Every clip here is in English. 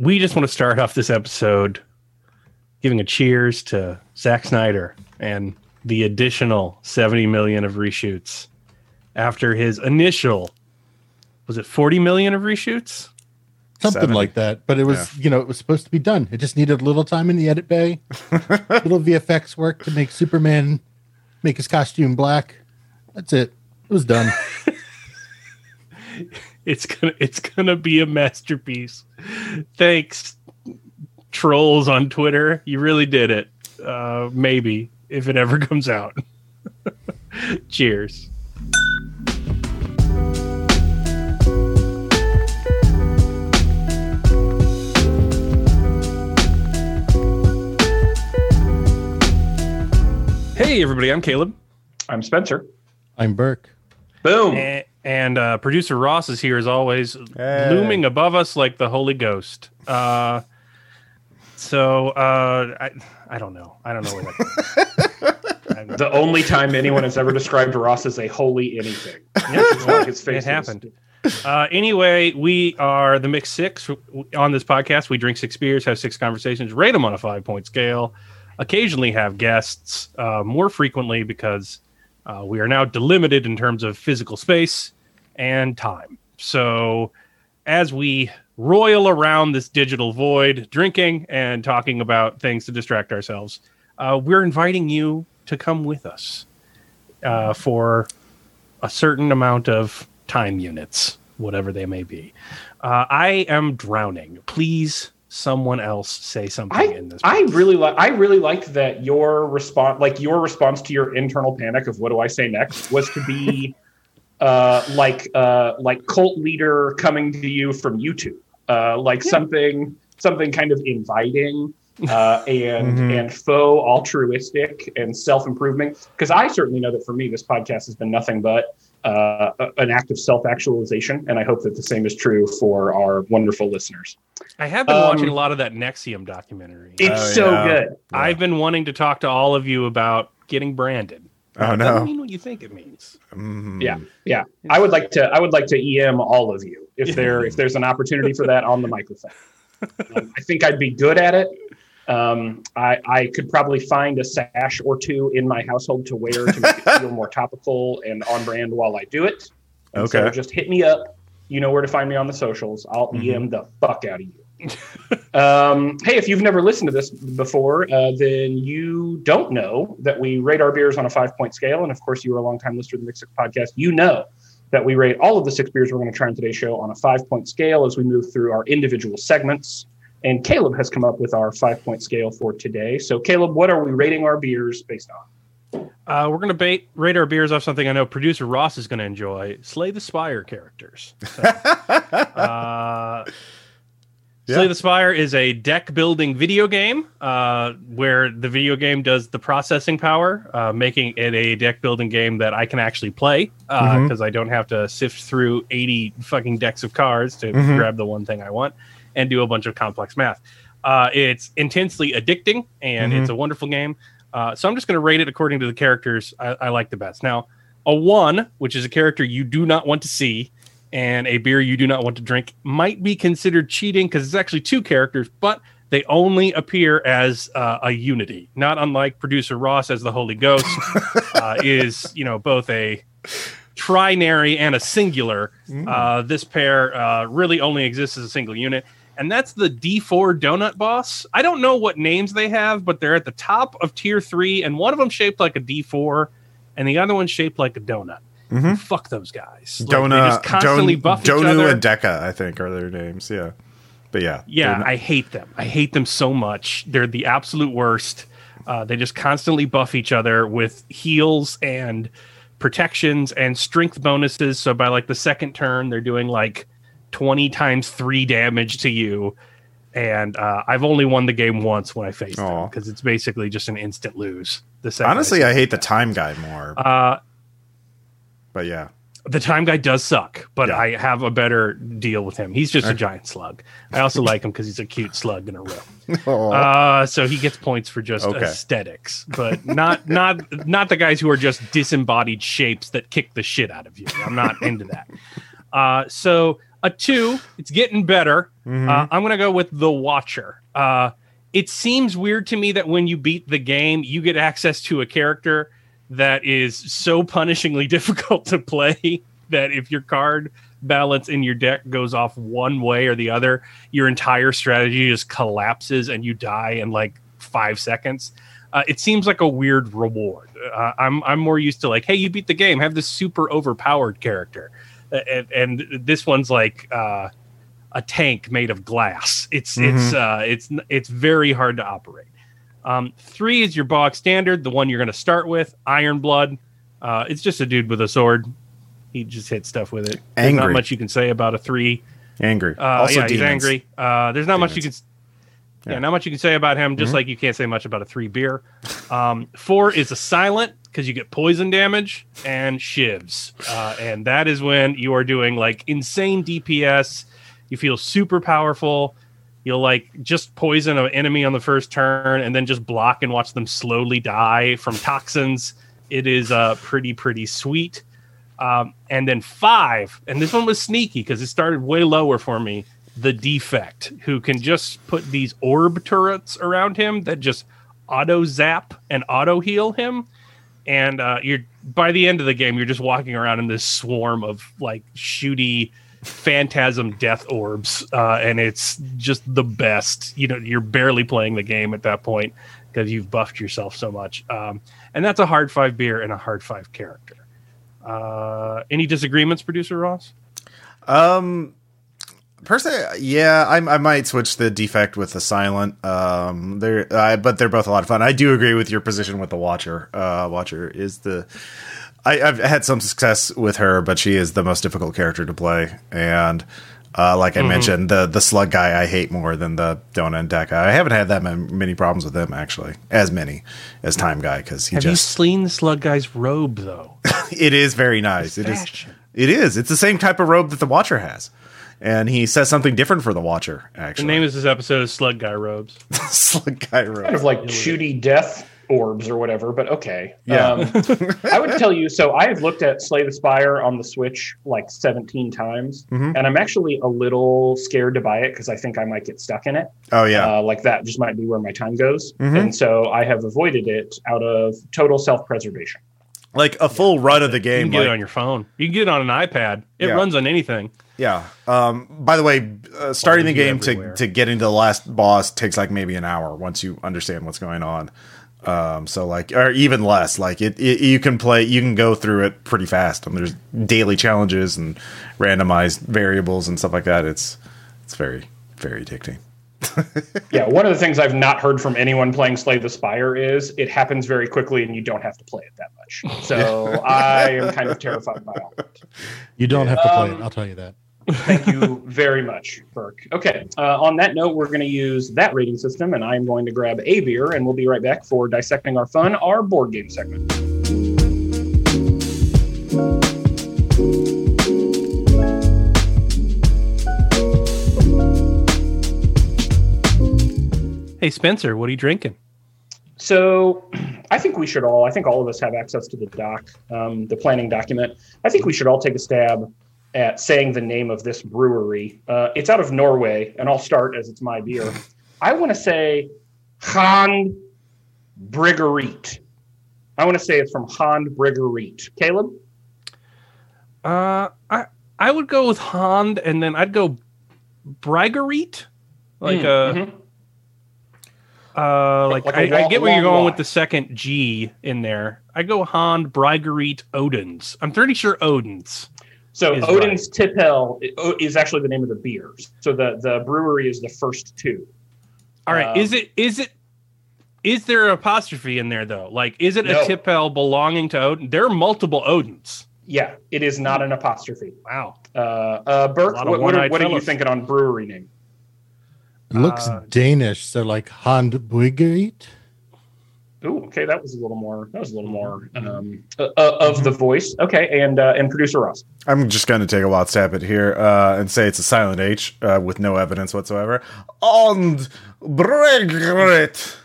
we just want to start off this episode giving a cheers to Zack Snyder and the additional 70 million of reshoots after his initial was it 40 million of reshoots? Something 70. like that. But it was, you know, it was supposed to be done. It just needed a little time in the edit bay, little VFX work to make Superman make his costume black. That's it. It was done. It's gonna it's gonna be a masterpiece. Thanks, trolls on Twitter. You really did it. Uh, maybe if it ever comes out. Cheers. Hey everybody, I'm Caleb. I'm Spencer. I'm Birk. Boom. A- And uh, producer Ross is here as always, Hey. looming above us like the Holy Ghost. Uh, so uh, I, I don't know. I don't know where that. The only time anyone has ever described Ross as a holy anything. It's like his face it is- happened. Uh, anyway, we are the Mixed Six on this podcast. We drink six beers, have six conversations, rate them on a five point scale. Occasionally have guests, uh, more frequently because uh, we are now delimited in terms of physical space and time. So, as we roil around this digital void, drinking and talking about things to distract ourselves, uh, we're inviting you to come with us uh, for a certain amount of time units, whatever they may be. Uh, I am drowning. Please, someone else say something I, in this. I really like I really liked that your response like your response to your internal panic of what do I say next was to be uh like uh like cult leader coming to you from YouTube. Uh like something something kind of inviting uh and Mhm. and faux altruistic and self-improvement because I certainly know that for me this podcast has been nothing but uh, an act of self-actualization and I hope that the same is true for our wonderful listeners. I have been um, watching a lot of that NXIVM documentary. It's Oh, so yeah. good. I've been wanting to talk to all of you about getting branded. Oh It no. doesn't mean what you think it means. Mhm. Yeah. Yeah, I would like to. I would like to em all of you if there if there's an opportunity for that on the microphone. Um, I think I'd be good at it. Um, I I could probably find a sash or two in my household to wear to make it feel more topical and on brand while I do it. And So Okay. just hit me up. You know where to find me on the socials. I'll Mhm. em the fuck out of you. um, hey, if you've never listened to this before, uh, then you don't know that we rate our beers on a five point scale. And of course, you are a longtime listener to the Mix Up podcast. You know that we rate all of the six beers we're going to try on today's show on a five point scale as we move through our individual segments. And Caleb has come up with our five point scale for today. So, Caleb, what are we rating our beers based on? Uh, we're going to rate our beers off something I know producer Ross is going to enjoy Slay the Spire characters. So, uh, Yeah. Slay the Spire is a deck building video game uh, where the video game does the processing power, uh, making it a deck building game that I can actually play because Mhm. I don't have to sift through 80 fucking decks of cards to Mhm. grab the one thing I want and do a bunch of complex math. Uh, it's intensely addicting and Mhm. it's a wonderful game. Uh, so I'm just going to rate it according to the characters I, I like the best. Now, a one, which is a character you do not want to see, and a beer you do not want to drink, might be considered cheating because it's actually two characters, but they only appear as uh, a unity. Not unlike producer Ross as the Holy Ghost uh, is, you know, both a trinary and a singular. Uh, this pair uh, really only exists as a single unit. And that's the D4 Donut Boss. I don't know what names they have, but they're at the top of tier three, and one of them shaped like a D4, and the other one shaped like a donut. Mhm. Fuck those guys. Like, Dona, they just constantly Don- buff each Donu other. and Deca, I think, are their names. Yeah, but yeah, Yeah, not- I hate them. I hate them so much. They're the absolute worst. Uh, they just constantly buff each other with heals and protections and strength bonuses. So by like the second turn, they're doing like 20 times three damage to you. And uh, I've only won the game once when I faced them Aw. because it's basically just an instant lose. The second honestly, I, I hate the time guy more. uh, but yeah, the time guy does suck, but Yeah. I have a better deal with him. He's just a giant slug. I also like him because he's a cute slug in a row. Aw. Uh, so he gets points for just Okay. aesthetics, but not not not the guys who are just disembodied shapes that kick the shit out of you. I'm not into that. Uh, so A two, it's getting better. Mhm. Uh, I'm going to go with The Watcher. Uh, it seems weird to me that when you beat the game, you get access to a character that is so punishingly difficult to play that if your card balance in your deck goes off one way or the other, your entire strategy just collapses and you die in like five seconds. Uh, it seems like a weird reward. Uh, I'm I'm more used to like, hey, you beat the game, have this super overpowered character, and, and this one's like uh, a tank made of glass. It's it's uh, it's it's very hard to operate. Um, three is your bog standard, the one you're going to start with, Iron Blood. Uh, it's just a dude with a sword. He just hits stuff with it. There's not much you can say about a three. Angry. Uh, also, yeah, he's demons. angry. Uh, there's not much you can. Yeah. Yeah. not much you can say about him. Just Mhm. like you can't say much about a three beer. Um, four is a silent because you get poison damage and shivs, uh, and that is when you are doing like insane DPS. You feel super powerful. You'll like just poison an enemy on the first turn and then just block and watch them slowly die from toxins. It is uh, pretty pretty sweet. Um, and then five, and this one was sneaky because it started way lower for me. The defect, who can just put these orb turrets around him that just auto zap and auto heal him, and uh, you're by the end of the game, you're just walking around in this swarm of like shooty phantasm death orbs, uh, and it's just the best. You know, you're barely playing the game at that point because you've buffed yourself so much. Um, and that's a hard five beer and a hard five character. Uh, any disagreements, producer Ross? Um, personally, yeah, I, I might switch the defect with the silent. Um, they're uh, but they're both a lot of fun. I do agree with your position with the Watcher. Uh, Watcher is the. I, I've had some success with her, but she is the most difficult character to play, and. Uh, like I mentioned, the the slug guy I hate more than the donut and deck guy. I haven't had that many problems with him actually, as many as time guy because he Have just you seen the slug guy's robe though? it is very nice. It is. It is. It's the same type of robe that the Watcher has, and he says something different for the Watcher. Actually, the name of this episode is Slug Guy Robes. slug guy robe. kind of like shooty death orbs or whatever, but okay. Yeah. Um, I would tell you. So I have looked at Slay the Spire on the Switch like 17 times, Mhm. and I'm actually a little scared to buy it because I think I might get stuck in it. Oh yeah, Uh, like that just might be where my time goes, Mhm. and so I have avoided it out of total self-preservation. like a full run of the game. You game. can get like- it on your phone. You can get it on an iPad. It Yeah. runs on anything. Yeah. Um. By the way, uh, starting the Follows you game to everywhere. to get into the last boss takes like maybe an hour once you understand what's going on. Um. So like, or even less. Like it, it you can play. You can go through it pretty fast. And there's daily challenges and randomized variables and stuff like that. It's it's very very addicting. Yeah, one of the things I've not heard from anyone playing Slay the Spire is it happens very quickly and you don't have to play it that much. So I am kind of terrified by all that. You don't have to play Um, it. I'll tell you that. Thank you very much, Birk. Okay, uh, on that note, we're going to use that rating system, and I'm going to grab a beer, and we'll be right back for dissecting our fun, our board game segment. Hey Spencer, what are you drinking? So, I think we should all. I think all of us have access to the doc, um, the planning document. I think we should all take a stab at saying the name of this brewery. Uh, it's out of Norway, and I'll start as it's my beer. I want to say Han Briggeriet. I want to say it's from Han Briggeriet. Caleb. Uh, I I would go with Hond, and then I'd go Braggerite. Like Mm, uh, mhm. uh, like, Like a I, I wa- get where you're going Y. with the second G in there. I go Hond Braggerite Odins. I'm pretty sure Odins. So is Odin's Tippel i- is actually the name of the beer. So the the brewery is the first two. All right, Um, is it is it is there an apostrophe in there though? Like, is it No. a Tippel belonging to Odin? There are multiple Odins. Yeah, it is not an apostrophe. Wow. Uh, uh, Birk, A lot of what, what, are, what are you thinking on brewery name? It looks uh, Danish, so like Handbuggerit. Ooh, okay, that was a little more. That was a little more um, uh, uh, of the voice. Okay, and uh, and producer Ross. I'm just going to take a wild stab at here uh, and say it's a silent H uh, with no evidence whatsoever. And Bregret.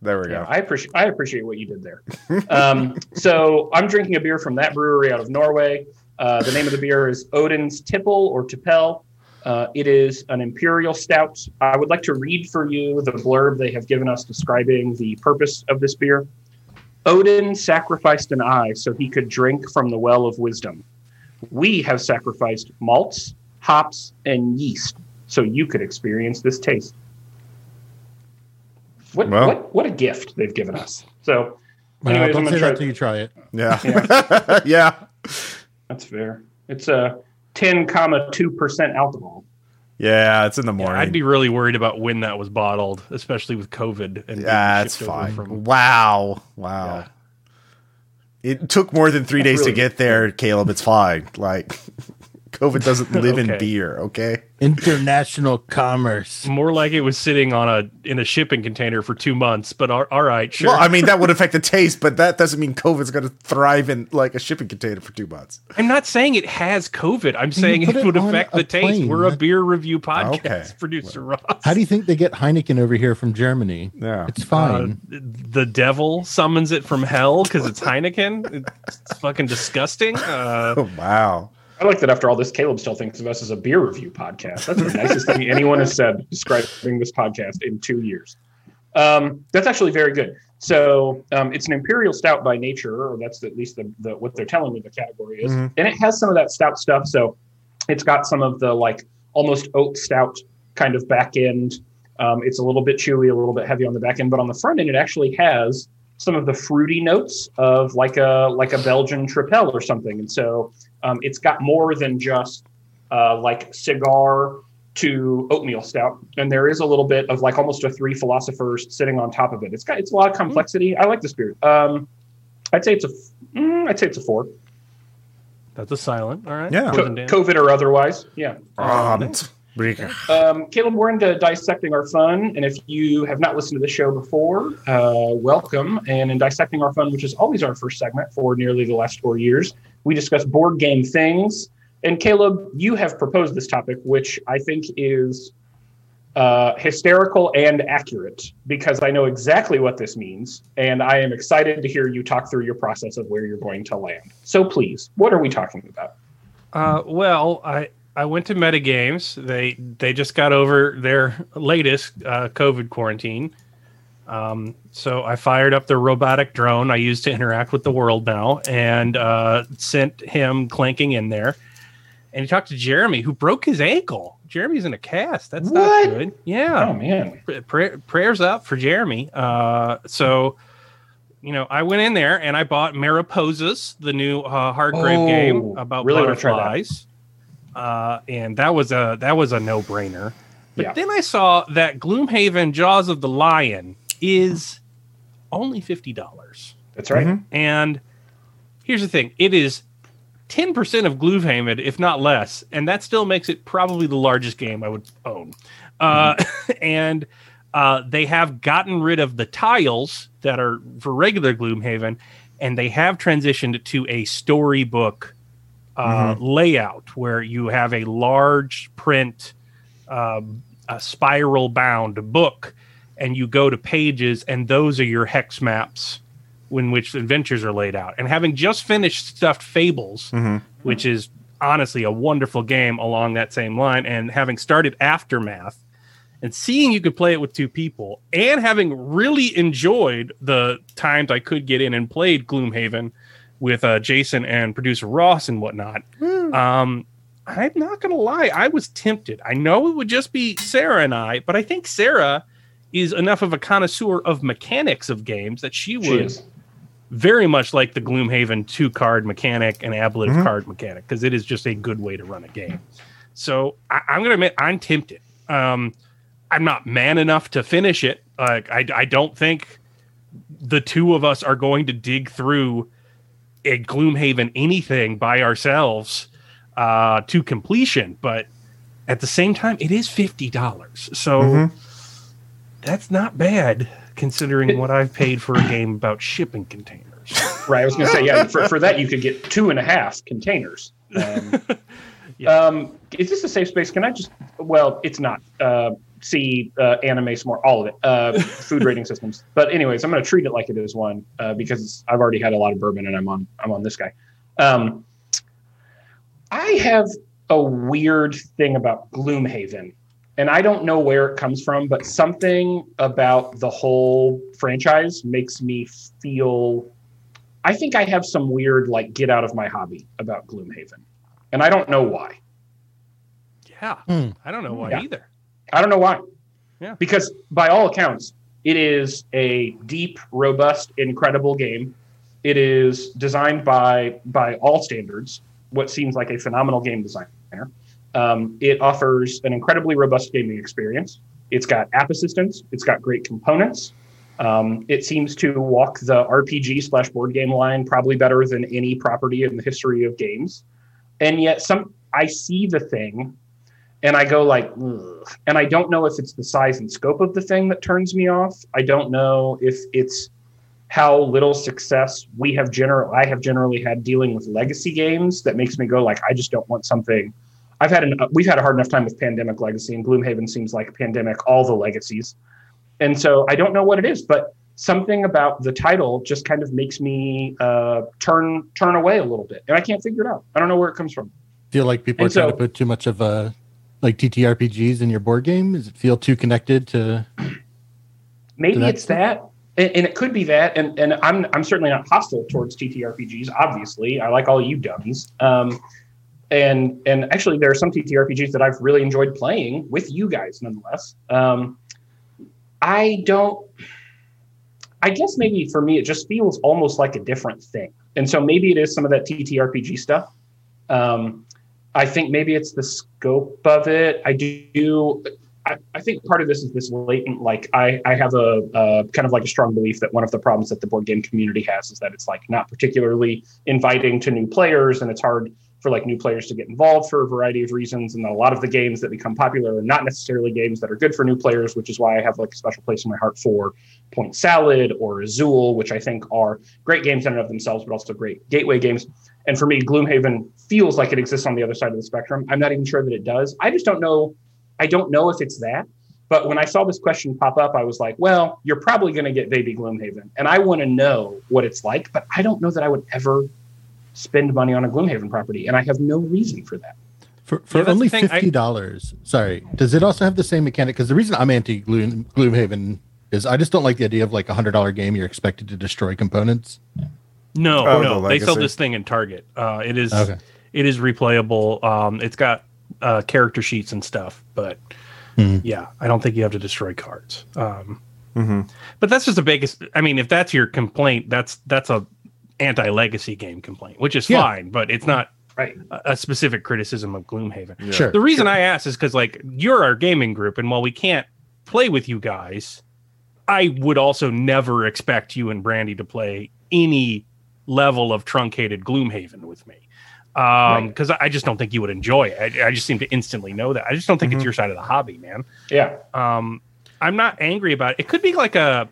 There we Yeah, go. I appreciate I appreciate what you did there. um, so I'm drinking a beer from that brewery out of Norway. Uh, the name of the beer is Odin's Tipple or Tippel. Uh, it is an imperial stout. I would like to read for you the blurb they have given us describing the purpose of this beer. Odin sacrificed an eye so he could drink from the well of wisdom. We have sacrificed malts, hops, and yeast so you could experience this taste. What Well. what what a gift they've given us. So, anyways, I'm don't gonna say try. that till you try it. Yeah. yeah. That's fair. It's a ten comma two percent alcohol. Yeah, it's in the Yeah, morning. I'd be really worried about when that was bottled, especially with COVID. And being Yeah, it's fine. From, wow. Wow. Yeah. It took more than three days really to get there, Caleb. It's fine. Like, COVID doesn't live in beer, okay? International commerce. more like it was sitting on a in a shipping container for two months. But all, all right, sure. Well, I mean, that would affect the taste, but that doesn't mean COVID's going to thrive in like a shipping container for two months. I'm not saying it has COVID. I'm saying it it would affect a the taste. We're a beer review podcast, Okay. producer Ross. How do you think they get Heineken over here from Germany? Yeah. It's Uh, fine. the devil summons it from hell because it's Heineken. It's fucking disgusting. Uh, Oh, wow. I like that after all this, Caleb still thinks of us as a beer review podcast. That's the nicest thing anyone has said describing this podcast in two years. Um, that's actually very good. So um, it's an imperial stout by nature, or that's at least the, the what they're telling me the category is, Mhm. and it has some of that stout stuff. So it's got some of the like almost oat stout kind of back end. Um, it's a little bit chewy, a little bit heavy on the back end, but on the front end, it actually has some of the fruity notes of like a like a Belgian tripel or something. And so um, it's got more than just uh, like cigar to oatmeal stout, and there is a little bit of like almost a three philosophers sitting on top of it. It's got it's a lot of complexity. I like the spirit. Um, I'd say it's a f- mm, I'd say it's a four, that's a silent. All right. Yeah. Co- COVID or otherwise. Yeah. Um. Um, Caleb, we're into dissecting our fun, and if you have not listened to the show before, uh, welcome. And in dissecting our fun, which is always our first segment for nearly the last four years, we discuss board game things. And Caleb, you have proposed this topic, which I think is uh, hysterical and accurate because I know exactly what this means, and I am excited to hear you talk through your process of where you're going to land. So, please, what are we talking about? Uh, well, I I went to Metagames. They they just got over their latest uh, COVID quarantine. Um, so I fired up the robotic drone I use to interact with the world now, and uh, sent him clanking in there. And he talked to Jeremy, who broke his ankle. Jeremy's in a cast. That's What? not good. Yeah Oh man, pray, prayers up for Jeremy. Uh, so, you know, I went in there and I bought Mariposas, the new uh, Hargrave Oh, game about really butterflies, uh, and that was a that was a no brainer. But Yeah. then I saw that Gloomhaven Jaws of the Lion is only fifty dollars, that's right. Mhm. and here's the thing: it is. 10% of Gloomhaven, if not less, and that still makes it probably the largest game I would own. Uh, and uh, they have gotten rid of the tiles that are for regular Gloomhaven, and they have transitioned to a storybook uh, layout where you have a large print, um, a spiral bound book, and you go to pages, and those are your hex maps in which adventures are laid out. And having just finished Stuffed Fables, which is honestly a wonderful game along that same line, and having started Aftermath and seeing you could play it with two people, and having really enjoyed the times I could get in and played Gloomhaven with uh, Jason and producer Ross and whatnot. Um, I'm not gonna lie, I was tempted. I know it would just be Sarah and I, but I think Sarah is enough of a connoisseur of mechanics of games that she She would very much like the Gloomhaven two card mechanic and ablative Mhm. card mechanic because it is just a good way to run a game. So I, I'm going to admit I'm tempted. Um, I'm not man enough to finish it. Like I, I don't think the two of us are going to dig through a Gloomhaven anything by ourselves uh, to completion. But at the same time, it is fifty dollars. So Mhm. That's not bad considering what I've paid for a game about shipping containers. Right. I was going to say, yeah, for, for that, you could get two and a half containers. Um, Yeah. um, is this a safe space? Can I just, well, it's not. Uh, see uh, anime some more, all of it, uh, food rating systems. But anyways, I'm going to treat it like it is one uh, because I've already had a lot of bourbon and I'm on, I'm on this guy. Um, I have a weird thing about Gloomhaven, and I don't know where it comes from, but something about the whole franchise makes me feel. I think I have some weird, like, get out of my hobby about Gloomhaven, and I don't know why. Yeah, Hmm. I don't know why Yeah. either. I don't know why. Yeah. Because by all accounts, it is a deep, robust, incredible game. It is designed by by all standards, what seems like a phenomenal game designer. Um, it offers an incredibly robust gaming experience. It's got app assistance. It's got great components. Um, it seems to walk the RPG slash board game line probably better than any property in the history of games. And yet, some I see the thing and I go like, Ugh. and I don't know if it's the size and scope of the thing that turns me off. I don't know if it's how little success we have general I have generally had dealing with legacy games that makes me go like, I just don't want something. I've had an we've had a hard enough time with Pandemic Legacy, and Gloomhaven seems like Pandemic all the legacies, and so I don't know what it is, but something about the title just kind of makes me uh, turn turn away a little bit, and I can't figure it out. I don't know where it comes from. Feel like people are And trying to put too much of uh like TTRPGs in your board game? Does it feel too connected to? maybe that it's that and, and it could be that and, and i'm i'm certainly not hostile towards ttrpgs obviously i like all you dummies um, and and actually there are some ttrpgs that i've really enjoyed playing with you guys nonetheless. Um, i don't i guess maybe for me it just feels almost like a different thing. And so maybe it is some of that ttrpg stuff. Um, i think maybe it's the scope of it. I do I, think part of this is this latent, like I, I have a, uh kind of like a strong belief that one of the problems that the board game community has is that it's like not particularly inviting to new players, and it's hard for like new players to get involved for a variety of reasons. And a lot of the games that become popular are not necessarily games that are good for new players, which is why I have like a special place in my heart for Point Salad or Azul, which I think are great games in and of themselves, but also great gateway games. And for me, Gloomhaven feels like it exists on the other side of the spectrum. I'm not even sure that it does. I just don't know I don't know if it's that. But when I saw this question pop up, I was like, well, you're probably going to get Baby Gloomhaven. And I want to know what it's like, but I don't know that I would ever spend money on a Gloomhaven property. And I have no reason for that. For, for Yeah, only the thing, I- fifty dollars. Sorry, does it also have the same mechanic? Because the reason I'm anti Gloom, Gloomhaven is I just don't like the idea of like a hundred dollar game you're expected to destroy components. No, Oh, no, the they sell this thing in Target. Uh, it is Okay. it is replayable. Um, it's got uh, character sheets and stuff, but Mhm. yeah, I don't think you have to destroy cards. Um, Mm-hmm. but that's just the biggest. I mean, if that's your complaint, that's that's a anti-legacy game complaint, which is Yeah. fine, but it's not Right. a, a specific criticism of Gloomhaven. Yeah. Sure. The reason I asked is because like you're our gaming group, and while we can't play with you guys, I would also never expect you and Brandy to play any level of truncated Gloomhaven with me. Um, because I I just don't think you would enjoy it. I, I just seem to instantly know that. I just don't think Mhm. it's your side of the hobby, man. Yeah. Um, I'm not angry about it. It could be like a,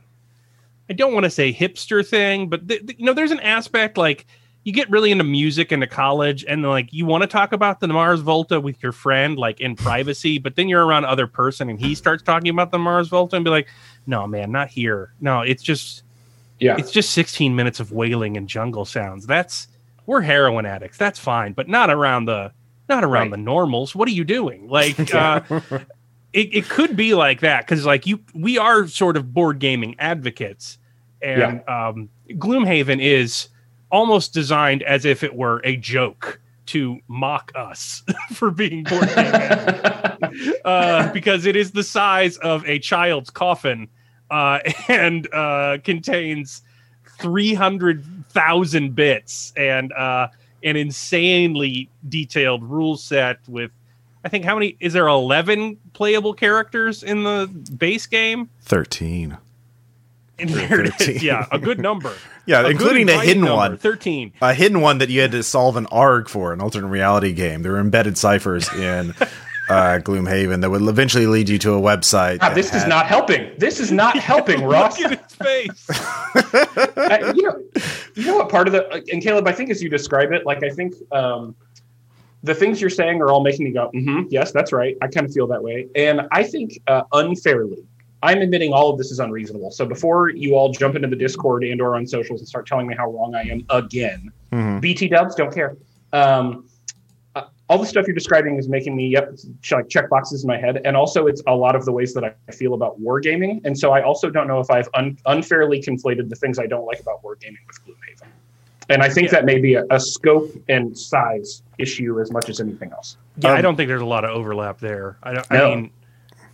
I don't want to say hipster thing, but th- th- you know, there's an aspect like you get really into music into college, and like you want to talk about the Mars Volta with your friend, like in privacy, but then you're around other person and he starts talking about the Mars Volta and be like, no, man, not here. No, it's just Yeah. it's just 16 minutes of wailing and jungle sounds. That's we're heroin addicts. That's fine, but not around the not around Right. the normals. What are you doing? Like uh, it, it could be like that because like you we are sort of board gaming advocates and um, gloomhaven is almost designed as if it were a joke to mock us for being board game uh, because it is the size of a child's coffin uh, and uh, contains 300,000 bits and uh, an insanely detailed rule set with I think how many is there 11 playable characters in the base game? Thirteen. And there it is. Yeah, a good number. Yeah, A including a hidden number, one. 13. A hidden one that you had to solve an ARG for, an alternate reality game. There were embedded ciphers in uh, Gloomhaven that would eventually lead you to a website. Ah, that this is not helping. This is not helping, Ross. Look at his face. Uh, you know, you know what part of the and Caleb, I think as you describe it, like I think um, the things you're saying are all making me go, mm-hmm, yes, that's right. I kind of feel that way, and I think uh, unfairly, I'm admitting all of this is unreasonable. So before you all jump into the Discord and or on socials and start telling me how wrong I am again, Mhm. BT Dubs don't care. Um, uh, all the stuff you're describing is making me yep like check boxes in my head and also it's a lot of the ways that i feel about wargaming and so i also don't know if i've un- unfairly conflated the things i don't like about wargaming with gloomhaven and i think that may be a, a scope and size issue as much as anything else Yeah, I Um, don't think there's a lot of overlap there. I, don't, No. I mean,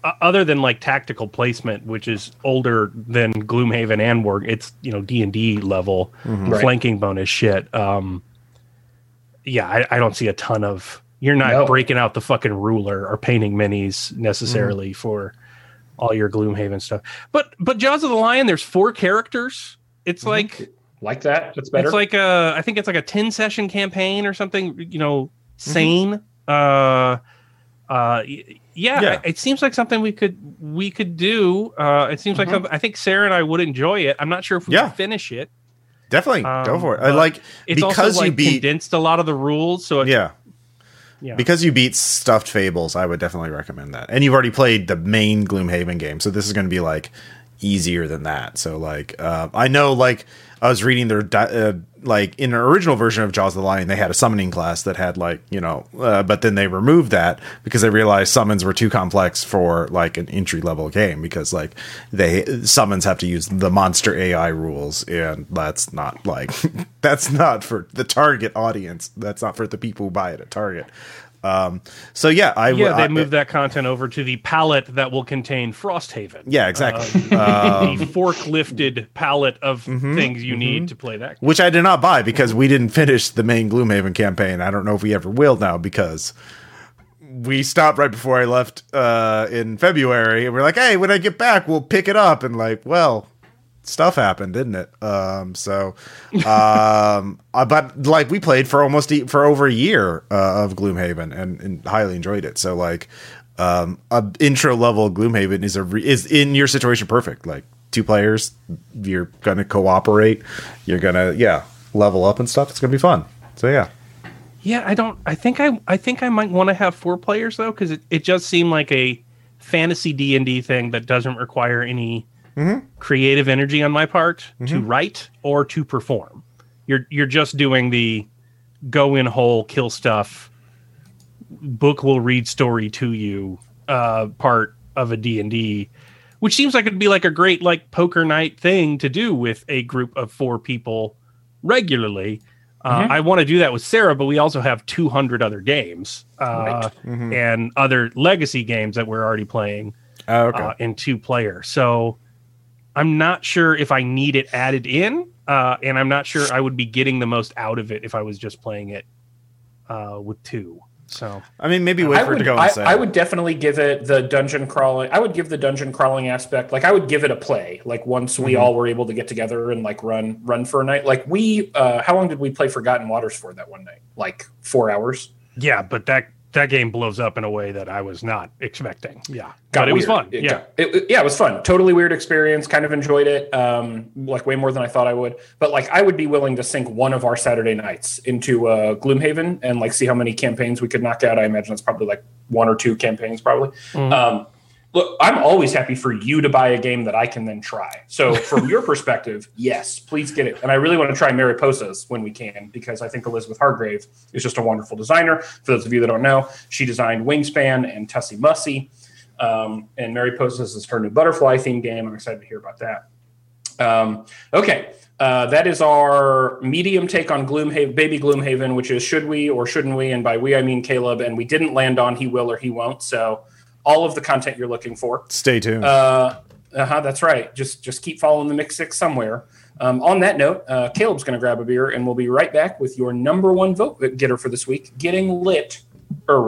other than like tactical placement, which is older than Gloomhaven and War, it's you know D and D level Right. flanking bonus shit. Um, yeah, I, I don't see a ton of. You're not No. breaking out the fucking ruler or painting minis necessarily for all your Gloomhaven stuff. But but Jaws of the Lion, there's four characters. It's like like that that's better it's like a, I think it's like a ten session campaign or something. You know, sane. Uh, uh, yeah, Yeah. It seems like something we could we could do. Uh, it seems like Mhm. something. I think Sarah and I would enjoy it. I'm not sure if we Yeah. finish it. Definitely Um, go for it. I like It's because also you like beat condensed a lot of the rules. So it, yeah yeah. because you beat stuffed fables. I would definitely recommend that. And you've already played the main Gloomhaven game, so this is going to be like easier than that. So like uh, I know like I was reading their di- uh, like in the original version of Jaws of the Lion, they had a summoning class that had like you know, uh, but then they removed that because they realized summons were too complex for like an entry level game because like they summons have to use the monster AI rules, and that's not like that's not for the target audience. That's not for the people who buy it at Target. Um, so yeah, I yeah, they I- moved that content over to the pallet that will contain Frosthaven. Yeah, exactly. Uh, the fork lifted pallet of things you need to play that. which I did not buy because we didn't finish the main Gloomhaven campaign. I don't know if we ever will now because we stopped right before I left uh, in February, and we're like, "Hey, when I get back, we'll pick it up." And like, well, stuff happened, didn't it? Um, so, um, uh, but like we played for almost for over a year uh, of Gloomhaven and, and highly enjoyed it. So like, um, a intro level Gloomhaven is a re- is in your situation perfect. Like two players, you're gonna cooperate, you're gonna yeah level up and stuff. It's gonna be fun. So yeah. Yeah, I don't. I think I. I think I might want to have four players though, because it, it just seemed like a fantasy D and D thing that doesn't require any creative energy on my part to write or to perform. You're you're just doing the go in whole, kill stuff. Book will read story to you uh, part of a D and D, which seems like it'd be like a great like poker night thing to do with a group of four people regularly. Uh, Mm-hmm. I want to do that with Sarah, but we also have 200 other games uh, Right. Mm-hmm. and other legacy games that we're already playing Oh, okay. uh, in two player. So I'm not sure if I need it added in, uh, and I'm not sure I would be getting the most out of it if I was just playing it uh, with two. So I mean, maybe wait I for it to go on I. I would definitely give it the dungeon crawling. I would give the dungeon crawling aspect. Like I would give it a play. Like once we Mm-hmm. all were able to get together and like run run for a night. Like we, uh, how long did we play Forgotten Waters for that one night? Like four hours. yeah, but that that game blows up in a way that I was not expecting. Yeah, Got but it was fun. It yeah. got- it- yeah, it was fun. Totally weird experience. Kind of enjoyed it. Um, like way more than I thought I would. But like, I would be willing to sink one of our Saturday nights into uh, Gloomhaven and like see how many campaigns we could knock out. I imagine it's probably like one or two campaigns, probably. Mhm. Um, look, I'm always happy for you to buy a game that I can then try. So from your perspective, yes, please get it. And I really want to try Mariposas when we can because I think Elizabeth Hargrave is just a wonderful designer. For those of you that don't know, she designed Wingspan and Tussie Mussy. Um, and Mariposas is her new butterfly theme game. I'm excited to hear about that. Um, okay. Uh, that is our medium take on Gloomhaven, Baby Gloomhaven, which is should we or shouldn't we? And by we, I mean Caleb. And we didn't land on he will or he won't. So all of the content you're looking for. Stay tuned. Uh huh. That's right. Just just keep following the mixed six somewhere. Um, on that note, uh, Caleb's going to grab a beer, and we'll be right back with your number one vote getter for this week: getting lit, or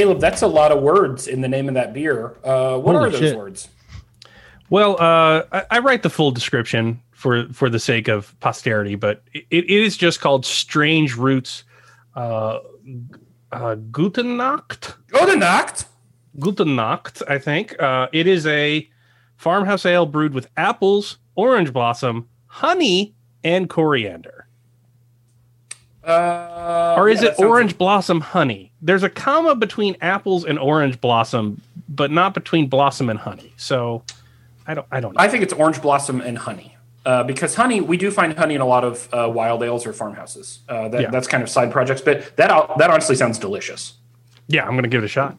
Caleb, that's a lot of words in the name of that beer. Uh, what Holy are those shit. words? Well, uh, I, I write the full description for for the sake of posterity, but it, it is just called Strange Roots uh, uh, Gute Nacht. Gute Nacht. Gute Nacht, I think. Uh, it is a farmhouse ale brewed with apples, orange blossom, honey, and coriander. Uh, or is yeah, it orange blossom honey? There's a comma between apples and orange blossom, but not between blossom and honey. So I don't. I don't know. I think it's orange blossom and honey. Uh, because honey, we do find honey in a lot of uh, wild ales or farmhouses. Uh, that, Yeah. That's kind of side projects, but that that honestly sounds delicious. yeah, I'm gonna give it a shot.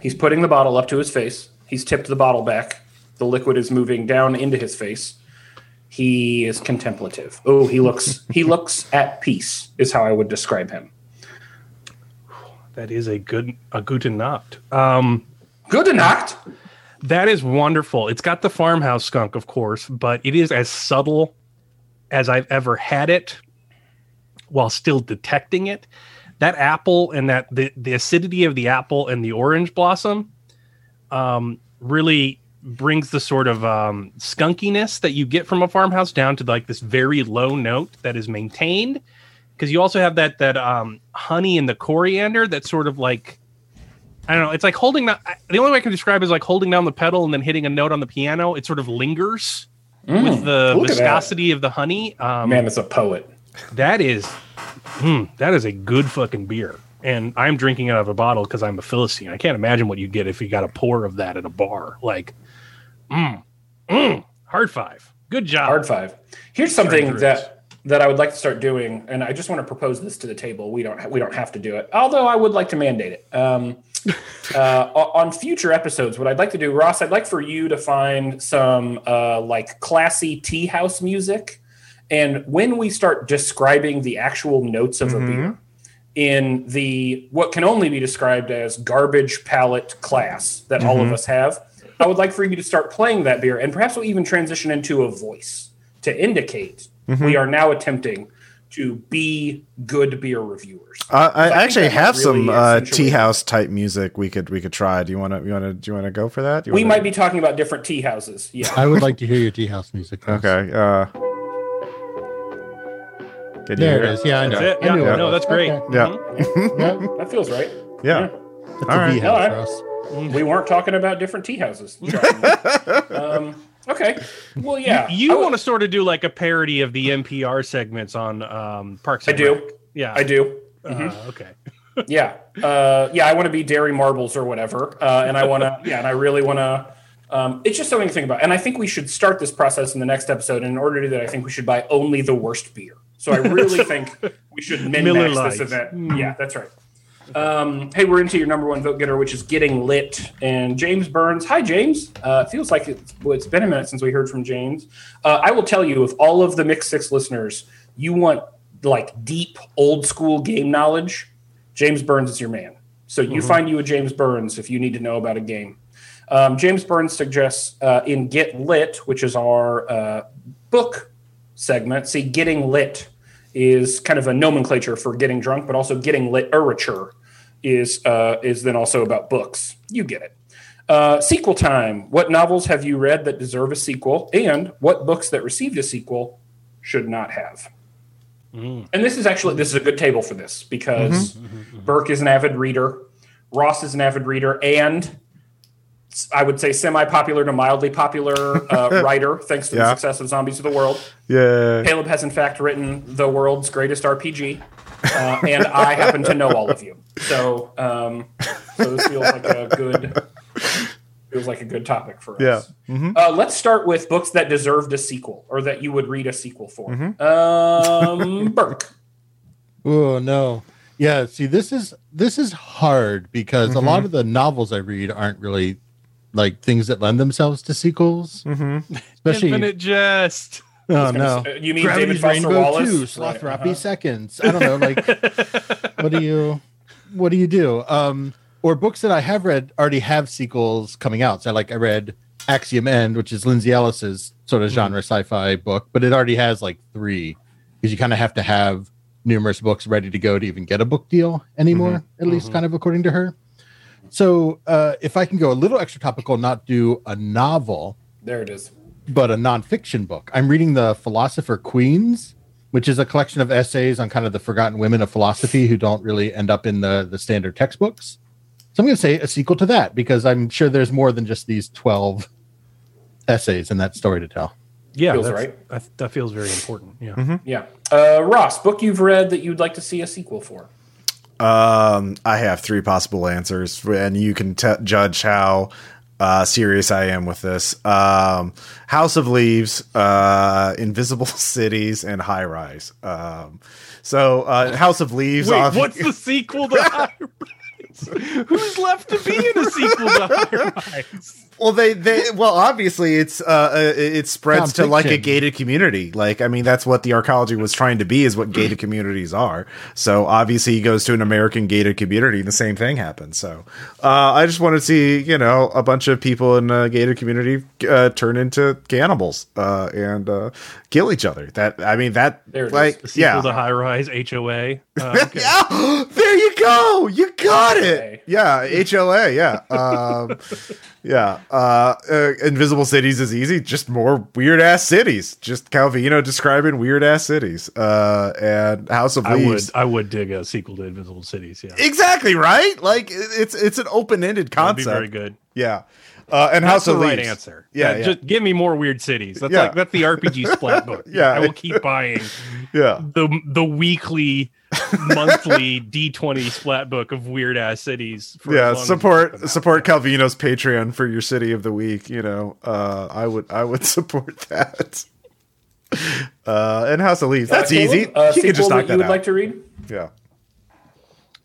He's putting the bottle up to his face. He's tipped the bottle back. The liquid is moving down into his face. He is contemplative. Oh, he looks he looks at peace. Is how I would describe him. That is a good a guten Nacht. Um, Good Nacht. that is wonderful. It's got the farmhouse skunk, of course, but it is as subtle as I've ever had it, while still detecting it. That apple and that the the acidity of the apple and the orange blossom, um, really brings the sort of um, skunkiness that you get from a farmhouse down to like this very low note that is maintained because you also have that that um, honey and the coriander that sort of like I don't know. It's like holding that. The only way I can describe it is like holding down the pedal and then hitting a note on the piano. It sort of lingers with the Mm, at that. viscosity of the honey. Um, Man is a poet. that is, hmm, that is a good fucking beer. And I'm drinking it out of a bottle because I'm a Philistine. I can't imagine what you get if you got a pour of that at a bar. Like, mm, mm, hard five. Good job. Hard five. Here's something that that I would like to start doing, and I just want to propose this to the table. We don't we don't have to do it, although I would like to mandate it. Um, uh, on future episodes, what I'd like to do, Ross, I'd like for you to find some uh, like classy tea house music, and when we start describing the actual notes of a beer in the what can only be described as garbage palate class that all of us have, I would like for you to start playing that beer, and perhaps we'll even transition into a voice to indicate we are now attempting to be good beer reviewers. Uh, I, think actually that might have some really uh, tea house type music we could we could try. Do you want to you want to do you want to go for that? We wanna- might be talking about different tea houses. Yeah. I would like to hear your tea house music. Ross. okay. Uh, can There hear it is. Yeah, I know. That's it. I Yeah, no, that's great. Okay. Yeah, Yeah, that feels right. yeah. That's All a right. tea house, All right. We weren't talking about different tea houses. um, okay. Well, yeah. You I would- want to sort of do like a parody of the NPR segments on um, Parks I do. Rec. Yeah. I do. Uh, okay. yeah uh yeah i want to be Derry Murbles or whatever uh and i want to yeah and i really want to um it's just something to think about and i think we should start this process in the next episode and in order to do that i think we should buy only the worst beer so i really think we should min-max this Lite. event yeah that's right um hey we're into your number one vote getter which is getting lit and james burns hi james uh feels like it's, well, it's been a minute since we heard from james uh, i will tell you if all of the mixed six listeners you want like deep old school game knowledge James Burns is your man. So you find you a James Burns if you need to know about a game. Um, James Burns suggests uh, in Get Lit, which is our uh, book segment. See, getting lit is kind of a nomenclature for getting drunk, but also getting literature is uh, is then also about books. You get it. Uh, sequel time. What novels have you read that deserve a sequel, and what books that received a sequel should not have? And this is actually this is a good table for this because Birk is an avid reader, Ross is an avid reader, and I would say semi-popular to mildly popular uh, writer, thanks to the success of Zombies of the World. Yeah. Caleb has in fact written the world's greatest RPG, uh, and I happen to know all of you. So, um, so this feels like a good feels like a good topic for us. Yeah. Uh, let's start with books that deserved a sequel or that you would read a sequel for. Um, Birk. Oh no. Yeah, see this is this is hard because a lot of the novels I read aren't really like things that lend themselves to sequels. Especially Infinite jest. Oh no. Uh, You mean David Gravity's Foster Rainbow Wallace? 2, Right, Slothropy uh-huh. Seconds. I don't know, like what do you what do you do? Um or books that I have read already have sequels coming out. So like I read Axiom End, which is Lindsay Ellis's sort of genre sci-fi book, but it already has like three because you kind of have to have numerous books ready to go to even get a book deal anymore, at least kind of according to her. So uh, if I can go a little extra topical, not do a novel, There it is. but a nonfiction book. I'm reading The Philosopher Queens, which is a collection of essays on kind of the forgotten women of philosophy who don't really end up in the, the standard textbooks. So I'm going to say a sequel to that because I'm sure there's more than just these 12 essays in that story to tell. Yeah, Feels that's- right. That, that feels very important. Yeah. Mm-hmm. Yeah. Uh, Ross, book you've read that you'd like to see a sequel for? Um, I have three possible answers, and you can t- judge how uh, serious I am with this. Um, House of Leaves, uh, Invisible Cities, and High Rise. Um, so, uh, House of Leaves. Wait, what's the sequel to High Rise? Who's left to be in a sequel to High Rise? Well, they they well, obviously it's uh, uh it spreads to like a gated community. Like, I mean, that's what the arcology was trying to be, is what gated communities are. So obviously, he goes to an American gated community, and the same thing happens. So uh, I just want to see, you know, a bunch of people in a gated community uh, turn into cannibals uh, and uh, kill each other. That I mean, that There it is. like The yeah. to High Rise HOA. Uh, okay. Yeah, there you go. You got HOA. it. Yeah, HOA. Yeah, um, yeah. Uh, uh, Invisible Cities is easy. Just more weird ass cities. Just Calvino describing weird ass cities. Uh, and House of I would I would dig a sequel to Invisible Cities. Yeah, Exactly right. Like it's it's an open ended that'd be concept. very good. Yeah. Uh, and That's House the of right Leaves. answer. Yeah, Yeah, yeah. just give me more weird cities. That's Yeah. like that's the RPG splat book. Yeah. I will keep buying Yeah. the the weekly, monthly D twenty splat book of weird ass cities. for yeah long support out. support calvino's patreon for your city of the week you know uh i would i would support that uh and house of leaves that's Uh, easy A you sequel can just that you would out like to read? yeah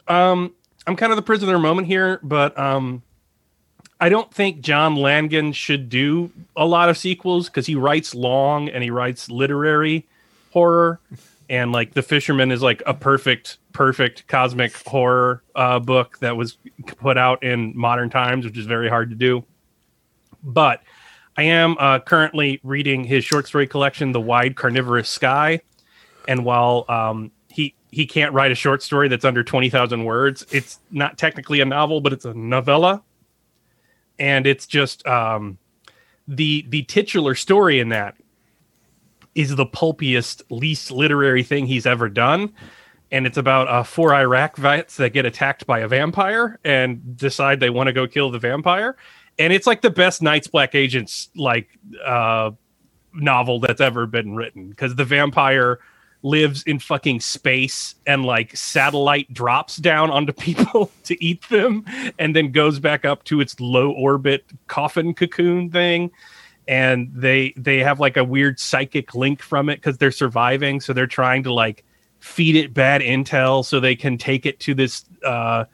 Um, I'm kind of the prisoner moment here, but um, I don't think John Langan should do a lot of sequels because he writes long and he writes literary horror, and like The Fisherman is like a perfect, perfect cosmic horror uh, book that was put out in modern times, which is very hard to do. But I am uh, currently reading his short story collection, The Wide Carnivorous Sky, and while um, he he can't write a short story that's under twenty thousand words, it's not technically a novel, but it's a novella, and it's just um, the the titular story in that is the pulpiest, least literary thing he's ever done. And it's about uh, four Iraq vets that get attacked by a vampire and decide they want to go kill the vampire. And it's like the best Night's Black Agents like uh, novel that's ever been written because the vampire lives in fucking space and like satellite drops down onto people to eat them and then goes back up to its low orbit coffin cocoon thing and they they have like a weird psychic link from it because they're surviving. So they're trying to like feed it bad intel so they can take it to this uh,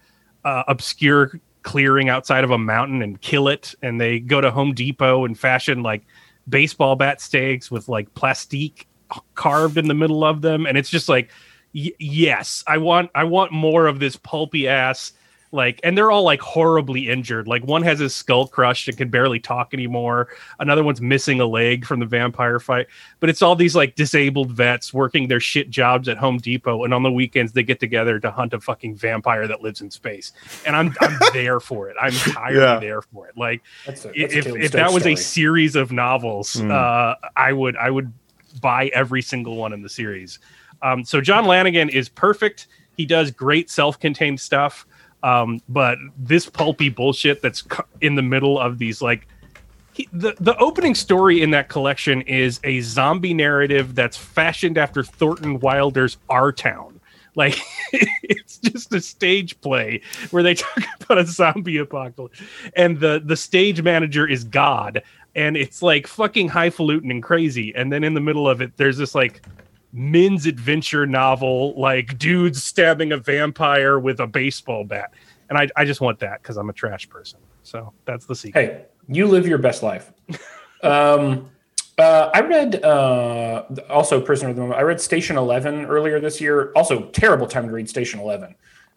uh, obscure clearing outside of a mountain and kill it. And they go to home depot and fashion like baseball bat stakes with like plastique carved in the middle of them. And it's just like y- yes i want i want more of this pulpy ass like and they're all like horribly injured like one has his skull crushed and can barely talk anymore another one's missing a leg from the vampire fight but it's all these like disabled vets working their shit jobs at home depot and on the weekends they get together to hunt a fucking vampire that lives in space and i'm i'm there for it i'm entirely Yeah. there for it like That's a, that's if, if that was a series of novels, Hmm. uh, I would I would buy every single one in the series. Um, so John Langan is perfect. He does great self-contained stuff, um, but this pulpy bullshit that's in the middle of these like he, the the opening story in that collection is a zombie narrative that's fashioned after Thornton Wilder's Our Town. Like it's just a stage play where they talk about a zombie apocalypse, and the the stage manager is God, and it's like fucking highfalutin and crazy. And then in the middle of it, there's this like men's adventure novel, like dudes stabbing a vampire with a baseball bat, and I I just want that because I'm a trash person. So that's the secret. Hey, you live your best life. um, uh, I read uh, also Prisoner of the Moment. I read Station Eleven earlier this year. Also, terrible time to read Station Eleven.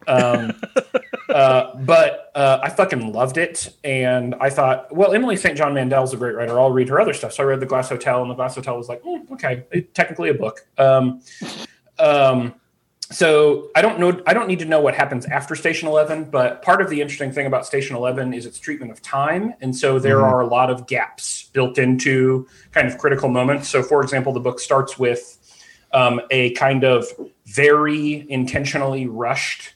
Um, uh, but uh, I fucking loved it, and I thought, well, Emily St. John Mandel's a great writer. I'll read her other stuff. So I read The Glass Hotel, and The Glass Hotel was like, mm, okay, it- technically a book. Um, um, so I don't know. I don't need to know what happens after Station Eleven, but part of the interesting thing about Station Eleven is its treatment of time, and so there are a lot of gaps built into kind of critical moments. So, for example, the book starts with um, a kind of very intentionally rushed.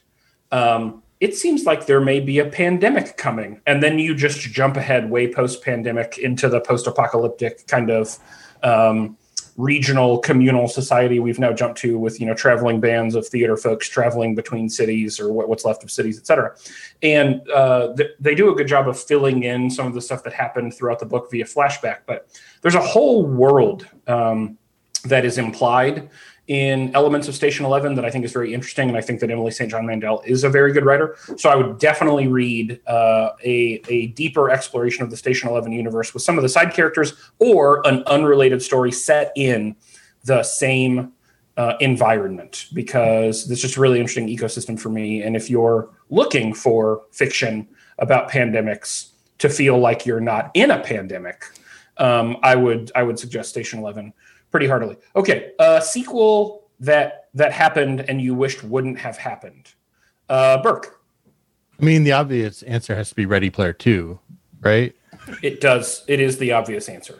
Um, it seems like there may be a pandemic coming, and then you just jump ahead way post pandemic into the post apocalyptic kind of um, regional communal society we've now jumped to with you know traveling bands of theater folks traveling between cities or what, what's left of cities et cetera. And uh, th- they do a good job of filling in some of the stuff that happened throughout the book via flashback but there's a whole world um, that is implied in elements of Station Eleven that I think is very interesting, and I think that Emily St. John Mandel is a very good writer. So I would definitely read uh, a a deeper exploration of the Station Eleven universe with some of the side characters, or an unrelated story set in the same uh, environment, because this is just a really interesting ecosystem for me. And if you're looking for fiction about pandemics to feel like you're not in a pandemic, um, I would I would suggest Station Eleven pretty heartily. Okay, a sequel that that happened and you wished wouldn't have happened. Uh, Birk. I mean, the obvious answer has to be Ready Player Two, right? It does. It is the obvious answer.